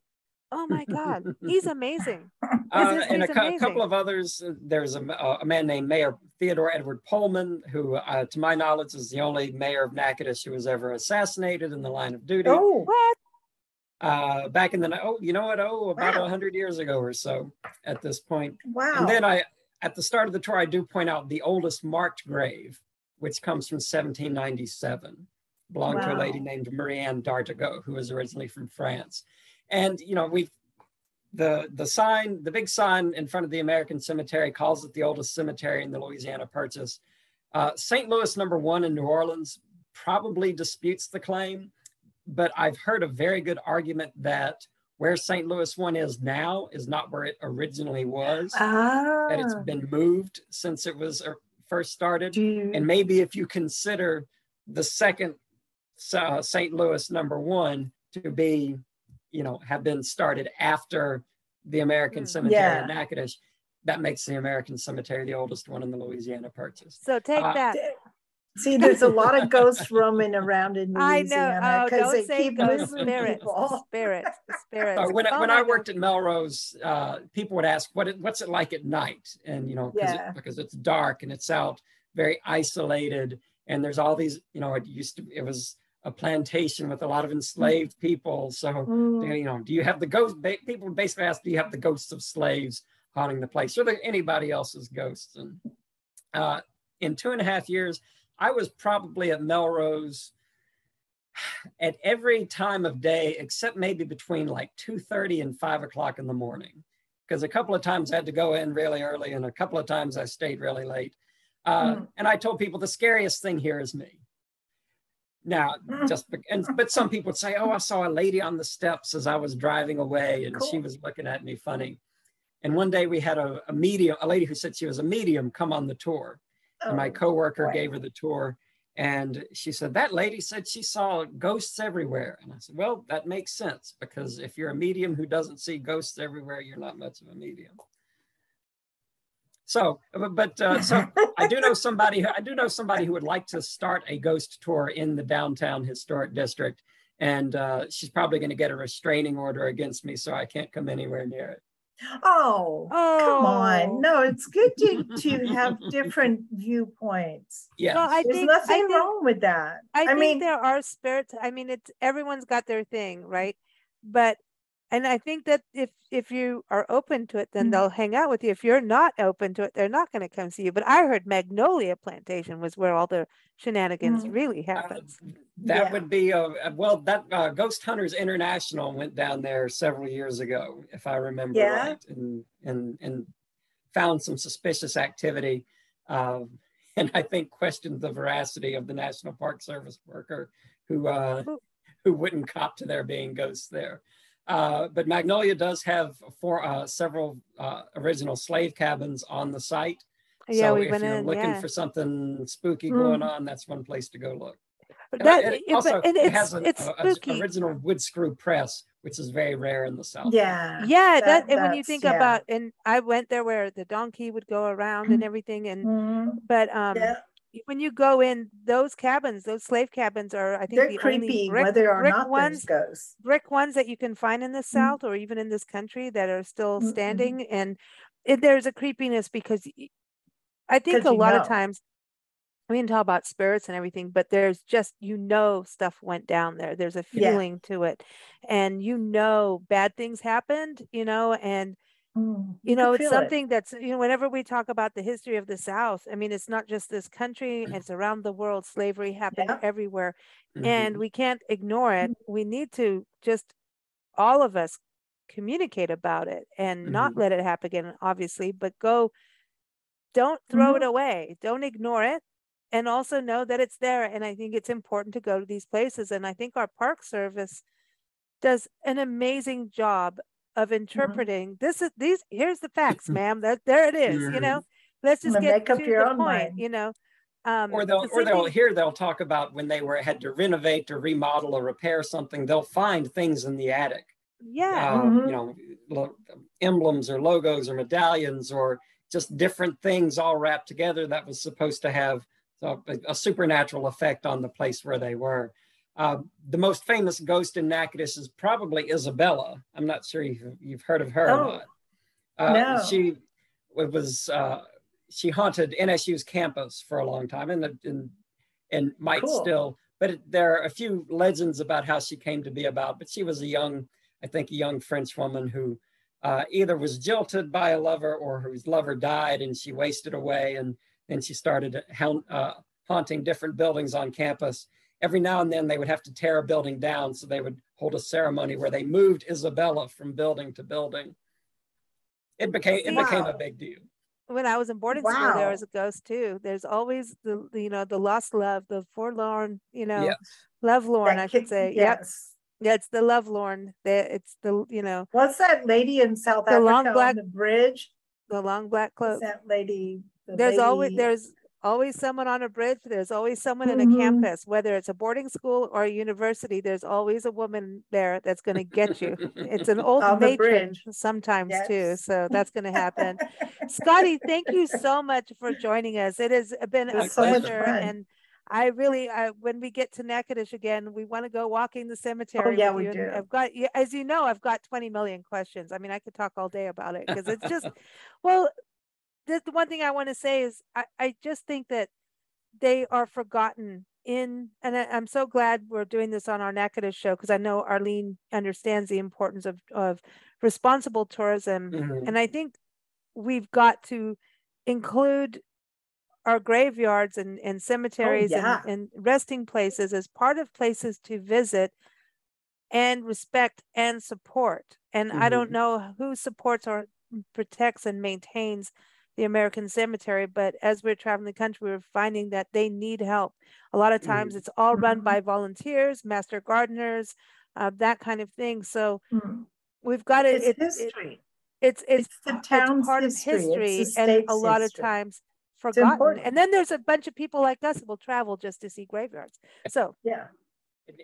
Oh my God, [laughs] he's amazing. [laughs] Uh, and a, cou- couple of others. uh, There's a, a man named Mayor Theodore Edward Pullman, who, uh, to my knowledge, is the only mayor of Natchitoches who was ever assassinated in the line of duty. Oh, What? Uh, back in the oh, you know what? Oh, about a Wow. hundred years ago or so. At this point, wow. and then I, at the start of the tour, I do point out the oldest marked grave, which comes from 1797, belonged to a lady Wow. named Marianne d'Artagot, who was originally from France. And you know, we the the sign, the big sign in front of the American Cemetery calls it the oldest cemetery in the Louisiana Purchase. Uh, St. Louis number one in New Orleans probably disputes the claim, but I've heard a very good argument that where St. Louis one is now is not where it originally was ah, that it's been moved since it was uh, first started. And maybe if you consider the second uh, St. Louis number one to be, you know, have been started after the American Hmm. Cemetery in Yeah. Natchitoches, that makes the American Cemetery the oldest one in the Louisiana Purchase. So take Uh, that. see, there's a lot of ghosts roaming around in [laughs] I know. Louisiana Oh, because don't they say keep ghost [laughs] spirits. Spirits. Spirits. Uh, when I, Oh when my I God. worked at Melrose, uh, people would ask, "What it, what's it like at night?" And you know, 'cause it- because it's dark and it's out very isolated, and there's all these, you know, it used to, it was a plantation with a lot of enslaved people. So, Mm, you know, do you have the ghost? People basically ask, "Do you have the ghosts of slaves haunting the place, or the, anybody else's ghosts?" And uh, in two and a half years, I was probably at Melrose [sighs] at every time of day except maybe between like 2.30 and 5 o'clock in the morning because a couple of times i had to go in really early and a couple of times i stayed really late uh, Mm. and i told people the scariest thing here is me now Mm. just and but some people would say oh i saw a lady on the steps as i was driving away and she was looking at me funny and one day we had a, a medium a lady who said she was a medium come on the tour and my oh, coworker boy. gave her the tour and she said that lady said she saw ghosts everywhere and i said well that makes sense because if you're a medium who doesn't see ghosts everywhere you're not much of a medium so but- but uh, so [laughs] i do know somebody who- i do know somebody who would like to start a ghost tour in the downtown historic district and uh, she's probably going to get a restraining order against me so i can't come anywhere near it Oh, come Oh. on. No, it's good to, [laughs] to have different viewpoints. yeah Well, I There's think I nothing think, wrong with that. I, I think mean, there are spirits. I mean, it's everyone's got their thing, right? But and I think that if if you are open to it, then Mm. they'll hang out with you. If you're not open to it, they're not going to come see you. But I heard Magnolia Plantation was where all the shenanigans Mm. really Uh, that Yeah. would be a, a- well that uh, ghost hunters international went down there several years ago if i remember Yeah. right and and and found some suspicious activity um, [laughs] and i think questioned the veracity of the national park service worker who uh, Who- who wouldn't cop to there being ghosts there uh, but magnolia does have four uh, several uh, original slave cabins on the site yeah, so we if went you're in. looking Yeah, for something spooky Mm. going on that's one place to go look and that, and yeah, also, but, and it it's has an it's a- a original wood screw press, which is very rare in the South. yeah. yeah, that, that- and when you think yeah. about, and I went there where the donkey would go around and everything, and Mhm. but um, Yeah. When you go in those cabins, those slave cabins are, I think, They're the creepy only brick, whether or brick not ones, ghosts. brick ones that you can find in the Mm. South or even in this country that are still standing. And it, there's a creepiness because I think a lot of times we can talk about spirits and everything, but there's just, you know, stuff went down there. There's a Yeah. feeling to it. And you know, bad things happened, you know, and Mm, you know, it's feel it. something that's, you know, whenever we talk about the history of the South, I mean, it's not just this country, it's around the world. Slavery happened Yeah. everywhere, Mhm. and we can't ignore it. Mm-hmm. We need to just, all of us, communicate about it and not Mhm. let it happen again, obviously, but go, don't throw it Mhm. away, don't ignore it. And also know that it's there. And I think it's important to go to these places. And I think our Park Service does an amazing job of Mm-hmm. interpreting this is these here's the facts [laughs] ma'am that there it is you know let's just get make up to your the own point mind. you know um or they'll the or they'll thing- here they'll talk about when they were had to renovate or remodel or repair something they'll find things in the attic yeah uh, Mhm. you know lo- emblems or logos or medallions or just different things all wrapped together that was supposed to have a, a supernatural effect on the place where they were uh, the most famous ghost in Natchitoches is probably Isabella. I'm not sure you've heard of her Oh, or not. Uh, no. She it was uh, she haunted NSU's campus for a long time, and and and might Cool. still. But it, there are a few legends about how she came to be about. But she was a young, I think, a young French woman who uh, either was jilted by a lover or whose lover died, and she wasted away, and then she started haunt, uh, haunting different buildings on campus. Every now and then, they would have to tear a building down, so they would hold a ceremony where they moved Isabella from building to building. It became it became a big deal. when i was in boarding school there was a ghost too there's always the the, you know the lost love the forlorn you know Yeah. lovelorn That i should kid- say yep Yes. yeah it's the lovelorn the, it's the you know What's that lady in South The Africa long black on the bridge? the long black What's cloak that lady? the there's always there's always someone on a bridge there's always someone in a Mhm. campus whether it's a boarding school or a university there's always a woman there that's going to get you it's an old matron sometimes too so that's going to happen [laughs] scotty thank you so much for joining us it has been a so pleasure and I really, I, when we get to Natchitoches again, we want to go walking the cemetery. Oh, yeah, we do. I've got, as you know, I've got 20 million questions. I mean, I could talk all day about it because it's just, well, the, the one thing I want to say is I, I just think that they are forgotten in, and I, I'm so glad we're doing this on our Natchitoches show because I know Arlene understands the importance of, of responsible tourism. Mhm. And I think we've got to include our graveyards and, and cemeteries yeah. and, and resting places as part of places to visit and respect and support. And I don't Mhm. know who supports or protects and maintains the American cemetery, but as we're traveling the country, we're finding that they need help. A lot of times it's all run Mhm. by volunteers, master gardeners, uh, that kind of thing. So Mm. we've got to, It's it, it, history. it's, it's, It's the pa- it's part history. of history and a lot history. of times forgotten. And then there's a bunch of people like us that will travel just to see graveyards. So Yeah.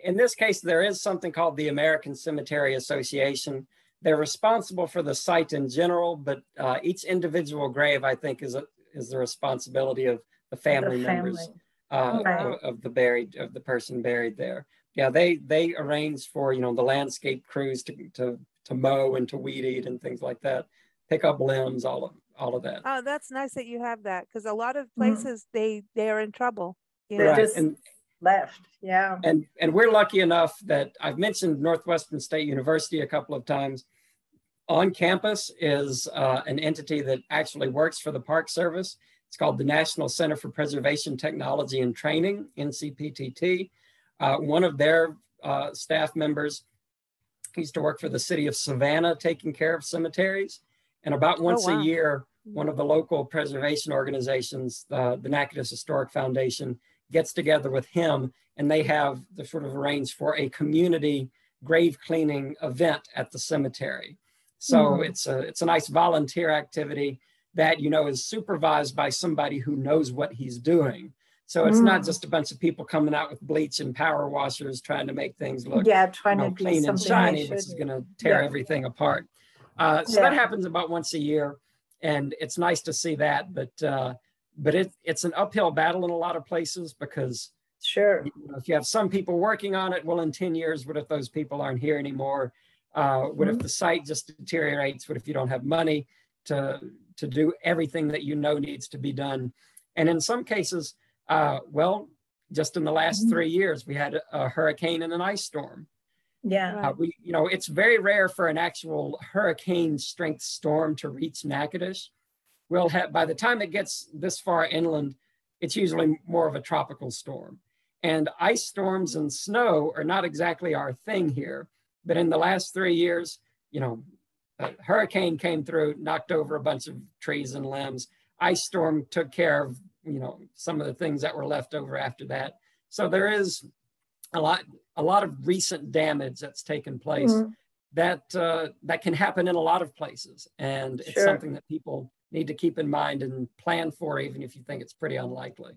In this case, there is something called the American Cemetery Association. They're responsible for the site in general, but uh, each individual grave, I think, is a, is the responsibility of the family the members family. uh, Right. of, of the buried of the person buried there. Yeah, they they arrange for you know the landscape crews to to to mow and to weed eat and things like that, pick up limbs, all of all of that. oh, that's nice that you have that because a lot of Mhm. places they they are in trouble. You know? Right, just and left. Yeah. and and we're lucky enough that I've mentioned Northwestern State University a couple of times. On campus is uh, an entity that actually works for the Park Service. It's called the National Center for Preservation Technology and Training, NCPTT. Uh, one of their uh, staff members used to work for the city of Savannah, taking care of cemeteries. And about once wow. a year, one of the local preservation organizations, uh, the Natchitoches Historic Foundation, gets together with him and they have the sort of arranged for a community grave cleaning event at the cemetery. So Mhm. it's a it's a nice volunteer activity that you know is supervised by somebody who knows what he's doing. So it's not Mm. just a bunch of people coming out with bleach and power washers trying to make things look yeah. you know, to clean and shiny, which is going to tear Yeah. everything apart. Uh, so that happens about once a year, and it's nice to see that. But uh, but it, it's an uphill battle in a lot of places because Sure. you know, if you have some people working on it, well, in 10 years, what if those people aren't here anymore? Uh, what if the site just deteriorates? What if you don't have money to, to do everything that you know needs to be done? And in some cases, uh, well, just in the last Mhm. three years, we had a, a hurricane and an ice storm. Yeah. Uh, we, you know, it's very rare for an actual hurricane strength storm to reach Natchitoches. We'll have, by the time it gets this far inland, it's usually more of a tropical storm. And ice storms and snow are not exactly our thing here. But in the last three years, you know, a hurricane came through, knocked over a bunch of trees and limbs. Ice storm took care of, you know, some of the things that were left over after that. So there is a lot, a lot of recent damage that's taken place Mhm. that uh, that can happen in a lot of places, and it's Sure. something that people need to keep in mind and plan for, even if you think it's pretty unlikely.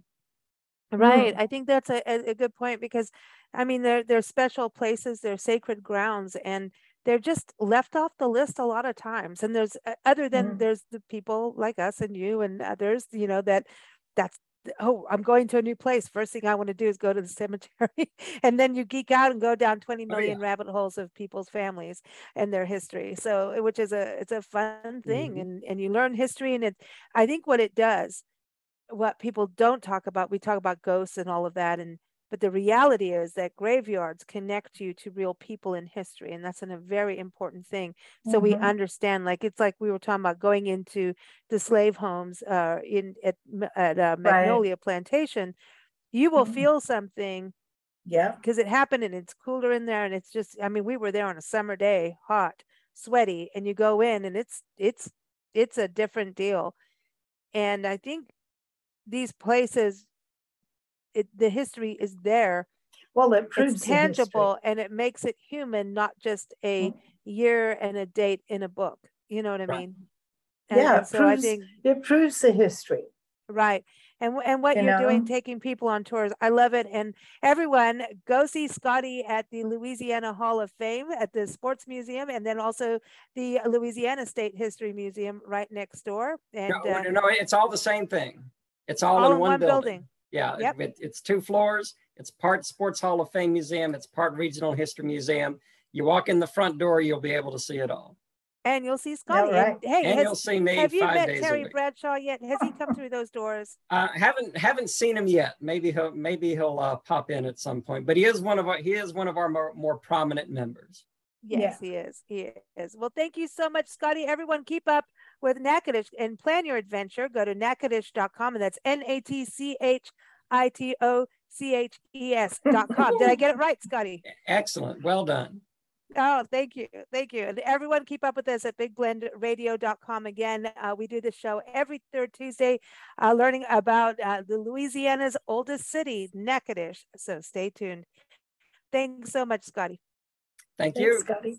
Right. I think that's a, a, a good point because I mean they're they're special places, they're sacred grounds, and they're just left off the list a lot of times. And there's uh, other than Mhm. there's the people like us and you and others, you know, that that's oh, I'm going to a new place. First thing I want to do is go to the cemetery. [laughs] and then you geek out and go down 20 Oh, yeah. rabbit holes of people's families and their history. So which is a it's a fun thing Mhm. and and you learn history and it I think what it does what people don't talk about we talk about ghosts and all of that and but the reality is that graveyards connect you to real people in history and that's an, a very important thing so we Mhm. understand like it's like we were talking about going into the slave homes uh in at, at uh, magnolia plantation you will Mhm. feel something Yeah. because it happened and it's cooler in there and it's just i mean we were there on a summer day hot sweaty and you go in and it's it's it's a different deal and i think these places it, the history is there Well, it proves it's tangible and it makes it human not just a Mm. year and a date in a book you know what i Right. mean Yeah, and it so i proves- think It proves the history. Right. And and what You you're doing, taking people on tours, I love it. And everyone, go see Scotty at the Louisiana Hall of Fame at the Sports Museum, and then also the Louisiana State History Museum right next door. And No, uh, no, it's all the same thing. It's all, all in one, building. building. Yeah, Yep. it- it's two floors. It's part Sports Hall of Fame Museum. It's part Regional History Museum. You walk in the front door, you'll be able to see it all. And you'll see Scotty. right. Hey, And you'll see me have you met days Terry. Bradshaw yet? Has he come through those doors? [laughs] Uh, haven't haven't seen him yet. Maybe he'll maybe he'll uh, pop in at some point. But he is one of our he is one of our more, more prominent members. Yes, he is. He is. Well, thank you so much, Scotty. Everyone, keep up with Natchitoches and plan your adventure. Go to natchitoches.com, and that's N A T C H I T O C H E S.com. Did I get it right, Scotty? [laughs] Excellent. Well done. Oh, thank you. Thank you. And everyone keep up with us at bigblendradio.com. Again, uh, we do the show every third Tuesday, uh, learning about uh, the Louisiana's oldest city, Natchitoches. So stay tuned. Thanks so much, Scotty. Thank you. Thanks, Scotty.